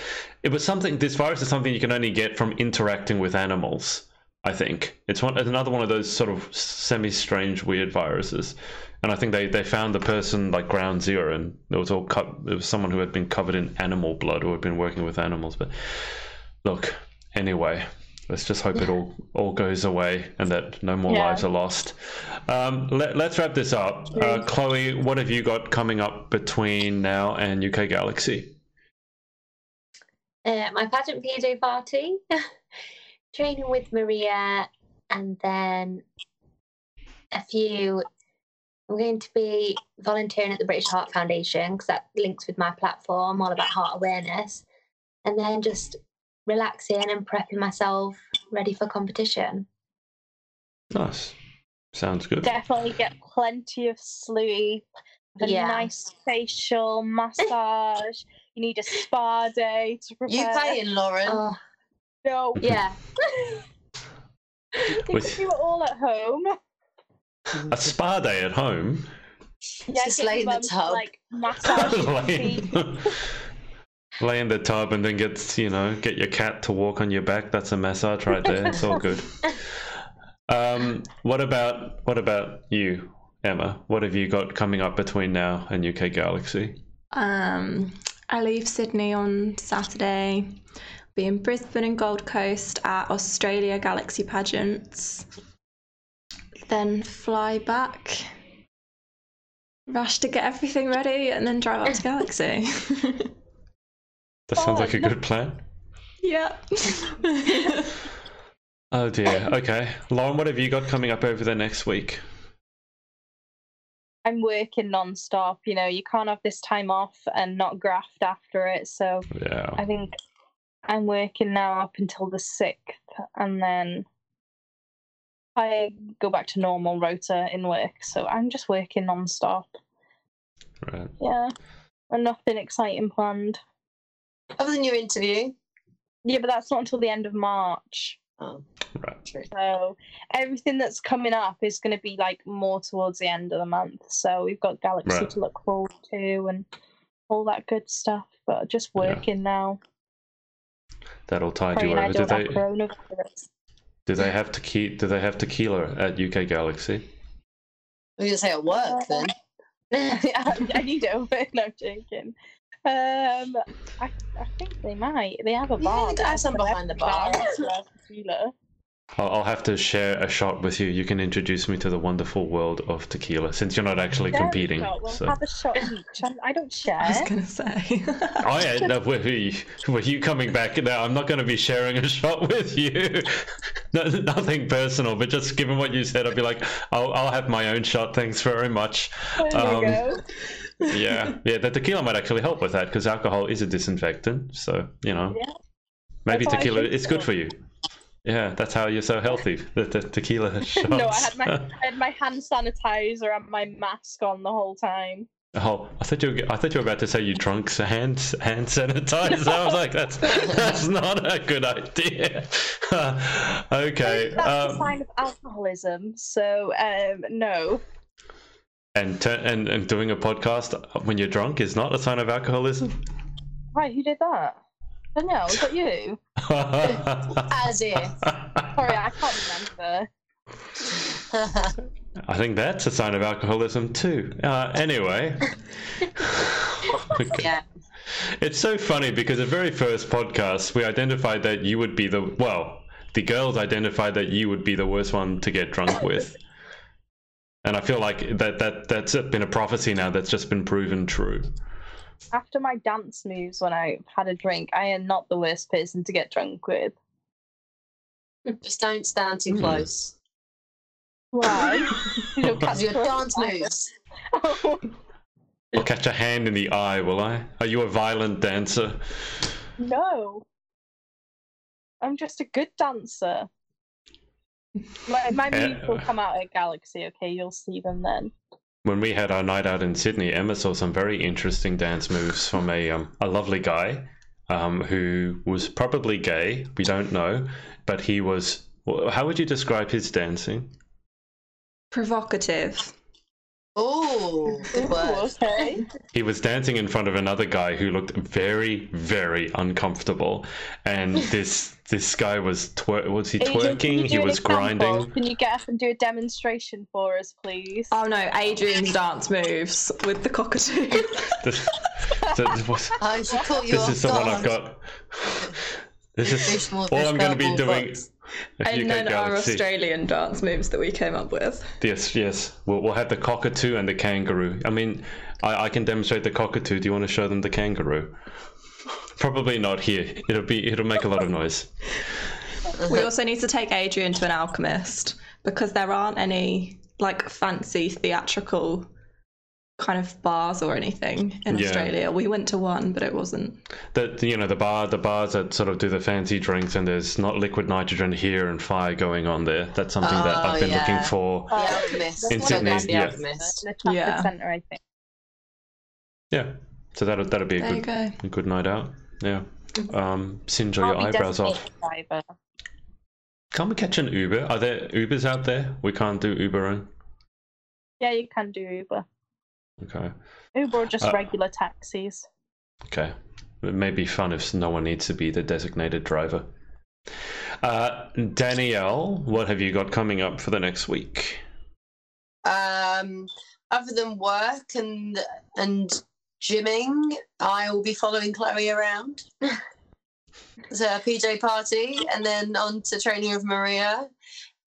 it was something this virus is something you can only get from interacting with animals I think. It's one it's another one of those sort of semi strange weird viruses. And I think they, they found the person like ground zero and it was all cut it was someone who had been covered in animal blood or had been working with animals but look anyway let's just hope it all all goes away and that no more Yeah. lives are lost. Um, let, let's wrap this up. Uh, chloe what have you got coming up between now and uk galaxy? Uh, my pageant PJ party, training with Maria, and then a few. I'm going to be volunteering at the British Heart Foundation because that links with my platform, all about heart awareness, and then just relaxing and prepping myself ready for competition. nice sounds good Definitely get plenty of sleep. A Yeah. nice facial massage. you need a spa day to prepare. You paying, Lauren? Oh, No, yeah. you can With- do it all at home. a spa day at home Yeah, Just lay in the mum to, tub. Like massage lay, in, lay in the tub and then get you know get your cat to walk on your back that's a massage right there it's all good um, what about what about you emma what have you got coming up between now and uk galaxy Um, I leave Sydney on Saturday. Be in Brisbane and Gold Coast at Australia Galaxy Pageants. Then fly back. Rush to get everything ready and then drive up to Galaxy. that sounds like a Fun. good plan yeah. oh dear okay lauren what have you got coming up over the next week I'm working non-stop. You know, you can't have this time off and not graft after it. So yeah I think I'm working now up until the sixth, and then I go back to normal rota in work. So I'm just working non-stop. right Yeah, and nothing exciting planned. Other than your interview. Yeah, but that's not until the end of March. Oh, right. So everything that's coming up is going to be like more towards the end of the month. So we've got Galaxy Right. to look forward to and all that good stuff. But just Yeah. working now. That'll tide you over do they have coronavirus. do they have tequila do they have tequila at uk galaxy I was going to say at work then. I, I need it over. No, I'm joking. Um, I, I think they might. They have a Yeah, bar. they there, have some behind the every bar. Has a tequila. I'll I'll have to share a shot with you. You can introduce me to the wonderful world of tequila, since you're not actually There competing. go, We'll So. have a shot each. I, I don't share. I was gonna say. Oh yeah, no, were, you, were you coming back? No, I'm not going to be sharing a shot with you. no, nothing personal, but just given what you said, I'd be like, I'll, I'll have my own shot. Thanks very much. There Um, you go. Yeah, yeah. The tequila might actually help with that because alcohol is a disinfectant. So you know, Yeah. maybe That's what I tequila think it's good for you. Yeah, that's how you're so healthy. The, the tequila shots. No, I had my I had my hand sanitizer and my mask on the whole time. Oh, I thought you were, I thought you were about to say you drunk hand hand sanitizer. I was like, that's that's not a good idea. okay, That's a um, sign of alcoholism. So um, no. and, and and doing a podcast when you're drunk is not a sign of alcoholism. Right, who did that? Danielle, was that you? As if. Sorry, I can't remember. I think that's a sign of alcoholism too. Uh, anyway. Okay. yeah. It's so funny because the very first podcast we identified that you would be the well, the girls identified that you would be the worst one to get drunk with. And I feel like that that that's been a prophecy now that's just been proven true. After my dance moves when I've had a drink, I am not the worst person to get drunk with. Just don't stand too Hmm. close. Why? You'll Because catch your dance on fire. moves. I'll catch a hand in the eye, will I? Are you a violent dancer? no. I'm just a good dancer. My, my Eh, moves will come out at Galaxy, okay? You'll see them then. When we had our night out in Sydney, Emma saw some very interesting dance moves from a um, a lovely guy um, who was probably gay. We don't know, but he was. How would you describe his dancing? Provocative. Oh, Ooh, word. okay. He was dancing in front of another guy who looked very, very uncomfortable, and this this guy was twer- was he twerking? you He was grinding. Can you get up and do a demonstration for us, please? Oh no, Adrian's dance moves with the cockatoo. This, this was- I should call you this is the one I've got. This is Fish more all I'm going to be doing. box. At and UK then our Australian dance moves that we came up with. Yes, yes. We'll, we'll have the cockatoo and the kangaroo. I mean, I, I can demonstrate the cockatoo. Do you want to show them the kangaroo? Probably not here. It'll be it'll make a lot of noise. We also need to take Adrian to an alchemist because there aren't any like fancy theatrical kind of bars or anything in Yeah. Australia. We went to one, but it wasn't. The you know the bar the bars that sort of do the fancy drinks and there's not liquid nitrogen here and fire going on there. That's something that Oh, I've been yeah. looking for. The Alchemist. In Sydney, of the yeah. Alchemist. The Yeah. Centre, I think. Yeah. So that'll that'll be a There good go. a good night out. Yeah. Um, singe all I'll your eyebrows off. driver. Can't we catch an Uber? Are there Ubers out there? We can't do Ubering. Yeah, you can do Uber. Okay. Uber or just Uh, regular taxis. Okay. It may be fun if no one needs to be the designated driver. Uh, Danielle, what have you got coming up for the next week? Um, other than work and and gymming, I will be following Chloe around. so a PJ party, and then on to training with Maria,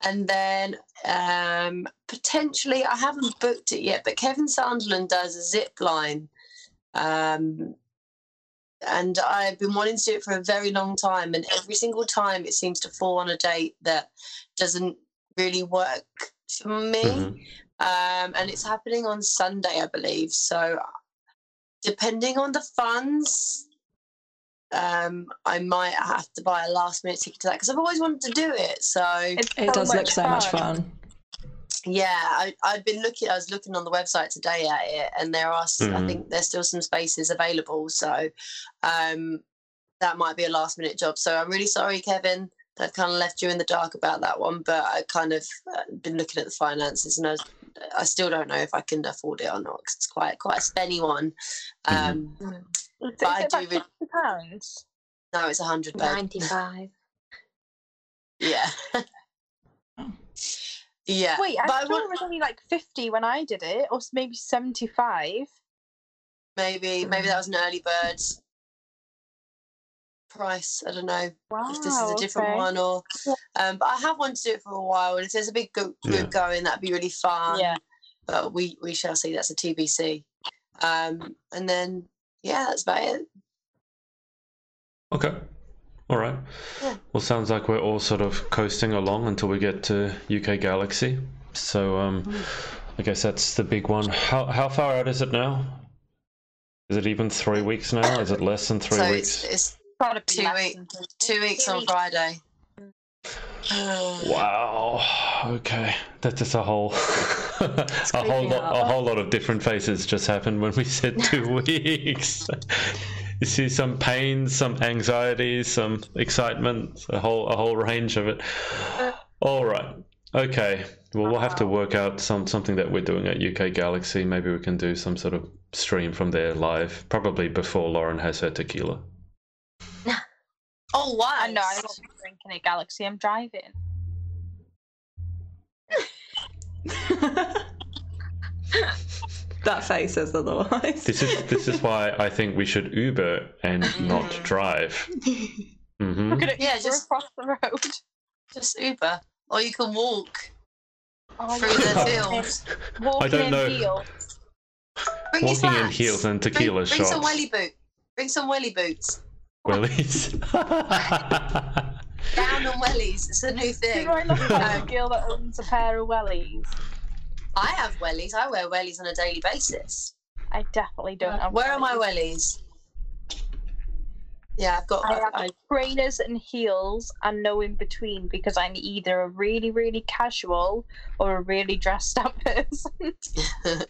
and then um, potentially I haven't booked it yet, but Kevin Sunderland does a zip line. Um, and I've been wanting to do it for a very long time, and every single time it seems to fall on a date that doesn't really work for me Mhm. um, and it's happening on Sunday, I believe. So, depending on the funds, um, I might have to buy a last minute ticket to that because I've always wanted to do it. So, It's It does look so much fun. yeah, I, I've been looking. I was looking on the website today at it, and there are. s I I Mhm. think there's still some spaces available. So, um, that might be a last minute job. So I'm really sorry, Kevin. That I've kind of left you in the dark about that one, but I kind of uh, been looking at the finances, and I, I still don't know if I can afford it or not. 'cause it's quite quite a spenny one. Um, Is But I it do about re- pounds? No, it's a hundred bed. 95. Yeah. yeah. Wait, I but thought want- it was only like fifty when I did it, or maybe seventy-five. maybe maybe that was an early bird price. I don't know Wow, if this is a different okay. one or. Um, but I have wanted to do it for a while, and if there's a big group, group Yeah. going, that'd be really fun. Yeah. But we we shall see. That's a TBC. Um, and then yeah, that's about it. Okay. All right. Yeah. Well, sounds like we're all sort of coasting along until we get to UK Galaxy. So, um, Mm. I guess that's the big one. How how far out is it now? Is it even three weeks now? Is it less than three so weeks? it's it's Gotta Two less week- two weeks Two on weeks. Friday. Wow. Okay, that's just a whole, a whole creeping lot, a whole lot of different faces just happened when we said two weeks. you see some pain, some anxiety, some excitement, a whole, a whole range of it. Uh, All right. Okay. Well, we'll have to uh-huh. work out some something that we're doing at UK Galaxy. Maybe we can do some sort of stream from there live, probably before Lauren has her tequila. Oh wow! I know I won't be drinking it, Galaxy. I'm driving. that face says otherwise. This is this is why I think we should Uber and not Mm. drive. hmm Look at it. Yeah, just- across the road. Just Uber, or you can walk Oh, through yeah. the fields. Walking I don't in know. heels. Bring Walking in heels and tequila bring shots. some welly boot. Bring some welly boots. Willies. Down on wellies. It's a new Do thing. I look like a girl that owns a pair of wellies? I have wellies. I wear wellies on a daily basis. I definitely don't have. Where are my wellies. wellies? Yeah, I've got. I have I, trainers and heels and no in between because I'm either a really, really casual or a really dressed up person.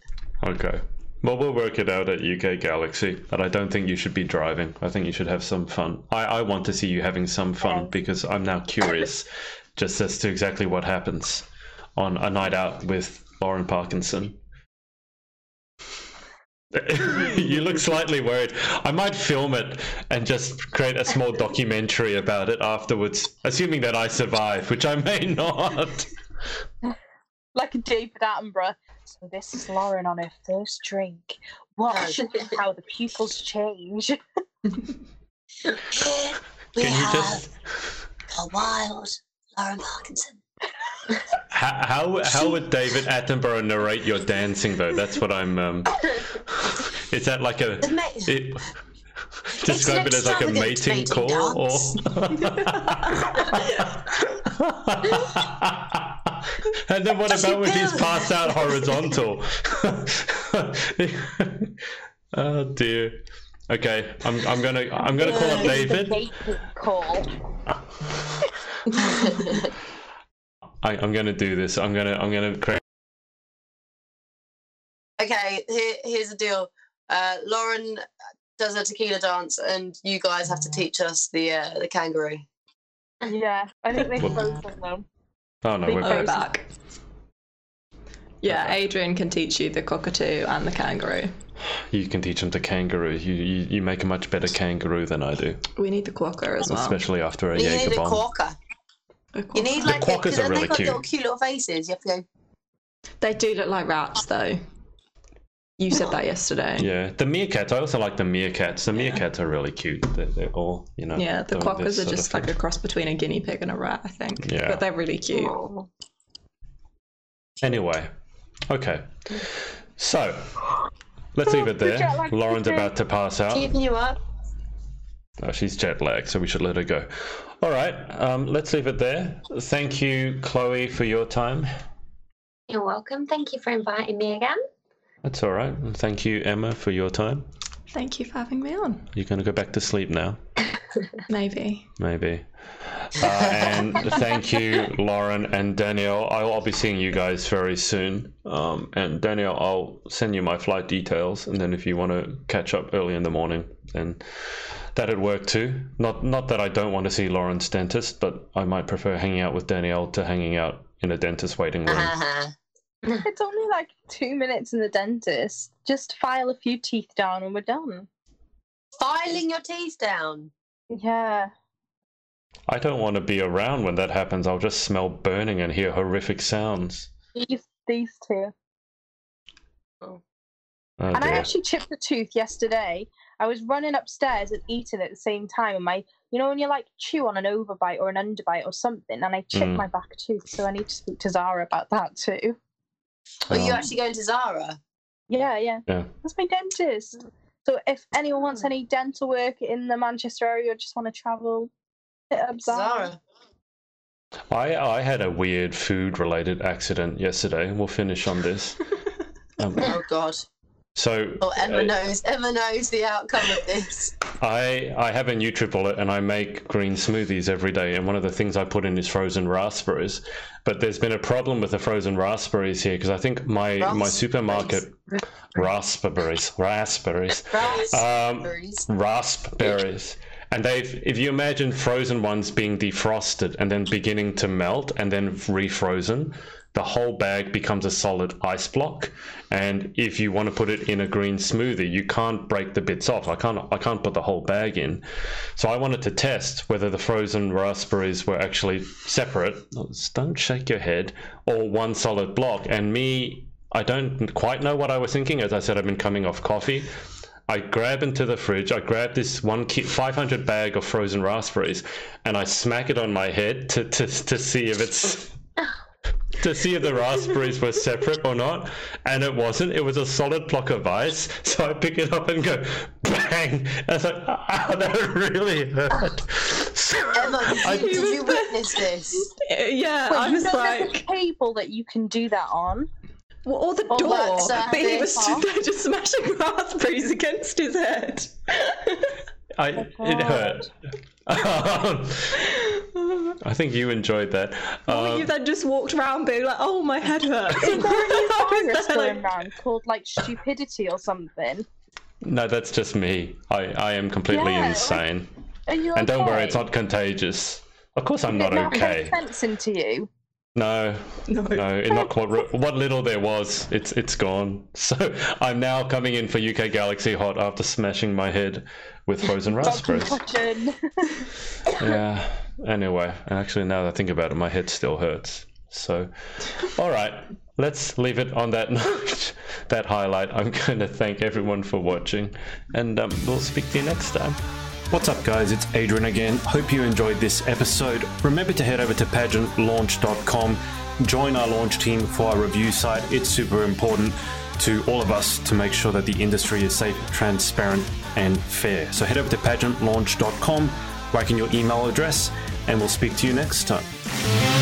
okay. Well, we'll work it out at UK Galaxy, but I don't think you should be driving. I think you should have some fun. I, I want to see you having some fun Okay. because I'm now curious just as to exactly what happens on a night out with Lauren Parkinson. you look slightly worried. I might film it and just create a small documentary about it afterwards, assuming that I survive, which I may not. like a David Attenborough. So this is Lauren on her first drink. Watch how the pupils change. Here we Can you have just a wild Lauren Parkinson. How, how how would David Attenborough narrate your dancing though? That's what I'm. Um, is that like a? Ma- It, describe it as like a mating mating call, or. and then what Does about he when he's do? passed out horizontal? oh dear. Okay, I'm I'm gonna I'm gonna call up This David. call. I, I'm gonna do this. I'm gonna I'm gonna create. okay, here, here's the deal. Uh, Lauren does a tequila dance, and you guys have to teach us the uh, the kangaroo. Yeah, I think they've Well- frozen them. Oh no, we're back. back. Yeah, Adrian can teach you the cockatoo and the kangaroo. You can teach him to kangaroo. You, you you make a much better kangaroo than I do, We need the quokka as well. especially after a You Jaeger need a bomb. quokka. The You quokka. need The like quokkas because are then really they've got cute. little cute little faces. You have to go. They do look like rats, though. You said that yesterday. Yeah, the meerkats. I also like the meerkats. The meerkats are really cute. They're, they're all you know. Yeah, the they're- they're quokkas are just like a cross between a guinea pig and a rat, I think. Yeah. But they're really cute. Anyway, okay. So let's leave it there. jet Lauren's about to pass out. Keeping you up. Oh, she's jet lagged, so we should let her go. All right, um, let's leave it there. Thank you, Chloe, for your time. You're welcome. Thank you for inviting me again. That's all right. Thank you, Emma, for your time. Thank you for having me on. You're going to go back to sleep now. Maybe. Maybe. Uh, and thank you, Lauren and Danielle. I'll, I'll be seeing you guys very soon. Um, and Danielle, I'll send you my flight details, and then if you want to catch up early in the morning, then that'd work too. Not not that I don't want to see Lauren's dentist, but I might prefer hanging out with Danielle to hanging out in a dentist waiting room. Uh-huh. It's only like two minutes in the dentist. Just file a few teeth down and we're done. Filing your teeth down. Yeah. I don't want to be around when that happens. I'll just smell burning and hear horrific sounds. These these two. Oh, And I actually chipped a tooth yesterday. I was running upstairs and eating at the same time, and my, you know, when you like chew on an overbite or an underbite or something, and I chipped Mm. my back tooth. So I need to speak to Zara about that too. Are you Um, actually going to Zara? Yeah, yeah. Yeah. That's my dentist. So if anyone wants any dental work in the Manchester area or just want to travel, hit up Zara. Zara. I I had a weird food related accident yesterday. We'll finish on this. Um, Oh God. So Oh, Emma uh, knows. Emma knows the outcome of this. I I have a NutriBullet and I make green smoothies every day. And one of the things I put in is frozen raspberries. But there's been a problem with the frozen raspberries here because I think my my supermarket raspberries raspberries um, Raspberries. raspberries. And they've, if you imagine frozen ones being defrosted and then beginning to melt and then refrozen, the whole bag becomes a solid ice block. And if you want to put it in a green smoothie, you can't break the bits off. I can't I can't put the whole bag in. So I wanted to test whether the frozen raspberries were actually separate. Don't shake your head, or one solid block. And me, I don't quite know what I was thinking. As I said, I've been coming off coffee. I grab into the fridge. I grab this one ki- 500 bag of frozen raspberries, and I smack it on my head to, to, to see if it's to see if the raspberries were separate or not, and it wasn't. It was a solid block of ice. So I pick it up and go bang. And I was like, "Ow, ah, that really hurt." So Emma, did I- you, did you was witness this? Yeah, Wait, I you was know like, there's a table that you can do that on. well, or the Or door. like but he was service. stood there just smashing raspberries against his head. I, it hurt. Oh, I think you enjoyed that. Or Um, you then just walked around being like, "Oh, my head hurts." Is there a new virus going like- around called like stupidity or something? no, that's just me. I, I am completely Yeah, insane. Are you And don't worry, it's not contagious. Of course, I'm not Did that okay. make sense into you? No, No. no, not what what little there was, it's it's gone. So I'm now coming in for UK Galaxy Hot after smashing my head with frozen raspberries. Yeah. Anyway, and actually, now that I think about it, my head still hurts. So, all right, let's leave it on that note, that highlight. I'm going to thank everyone for watching, and um, we'll speak to you next time. What's up, guys? It's Adrian again. Hope you enjoyed this episode. Remember to head over to pageantlaunch.com, join our launch team for our review site. It's super important to all of us to make sure that the industry is safe, transparent, and fair. So head over to pageantlaunch.com, write in your email address, and we'll speak to you next time.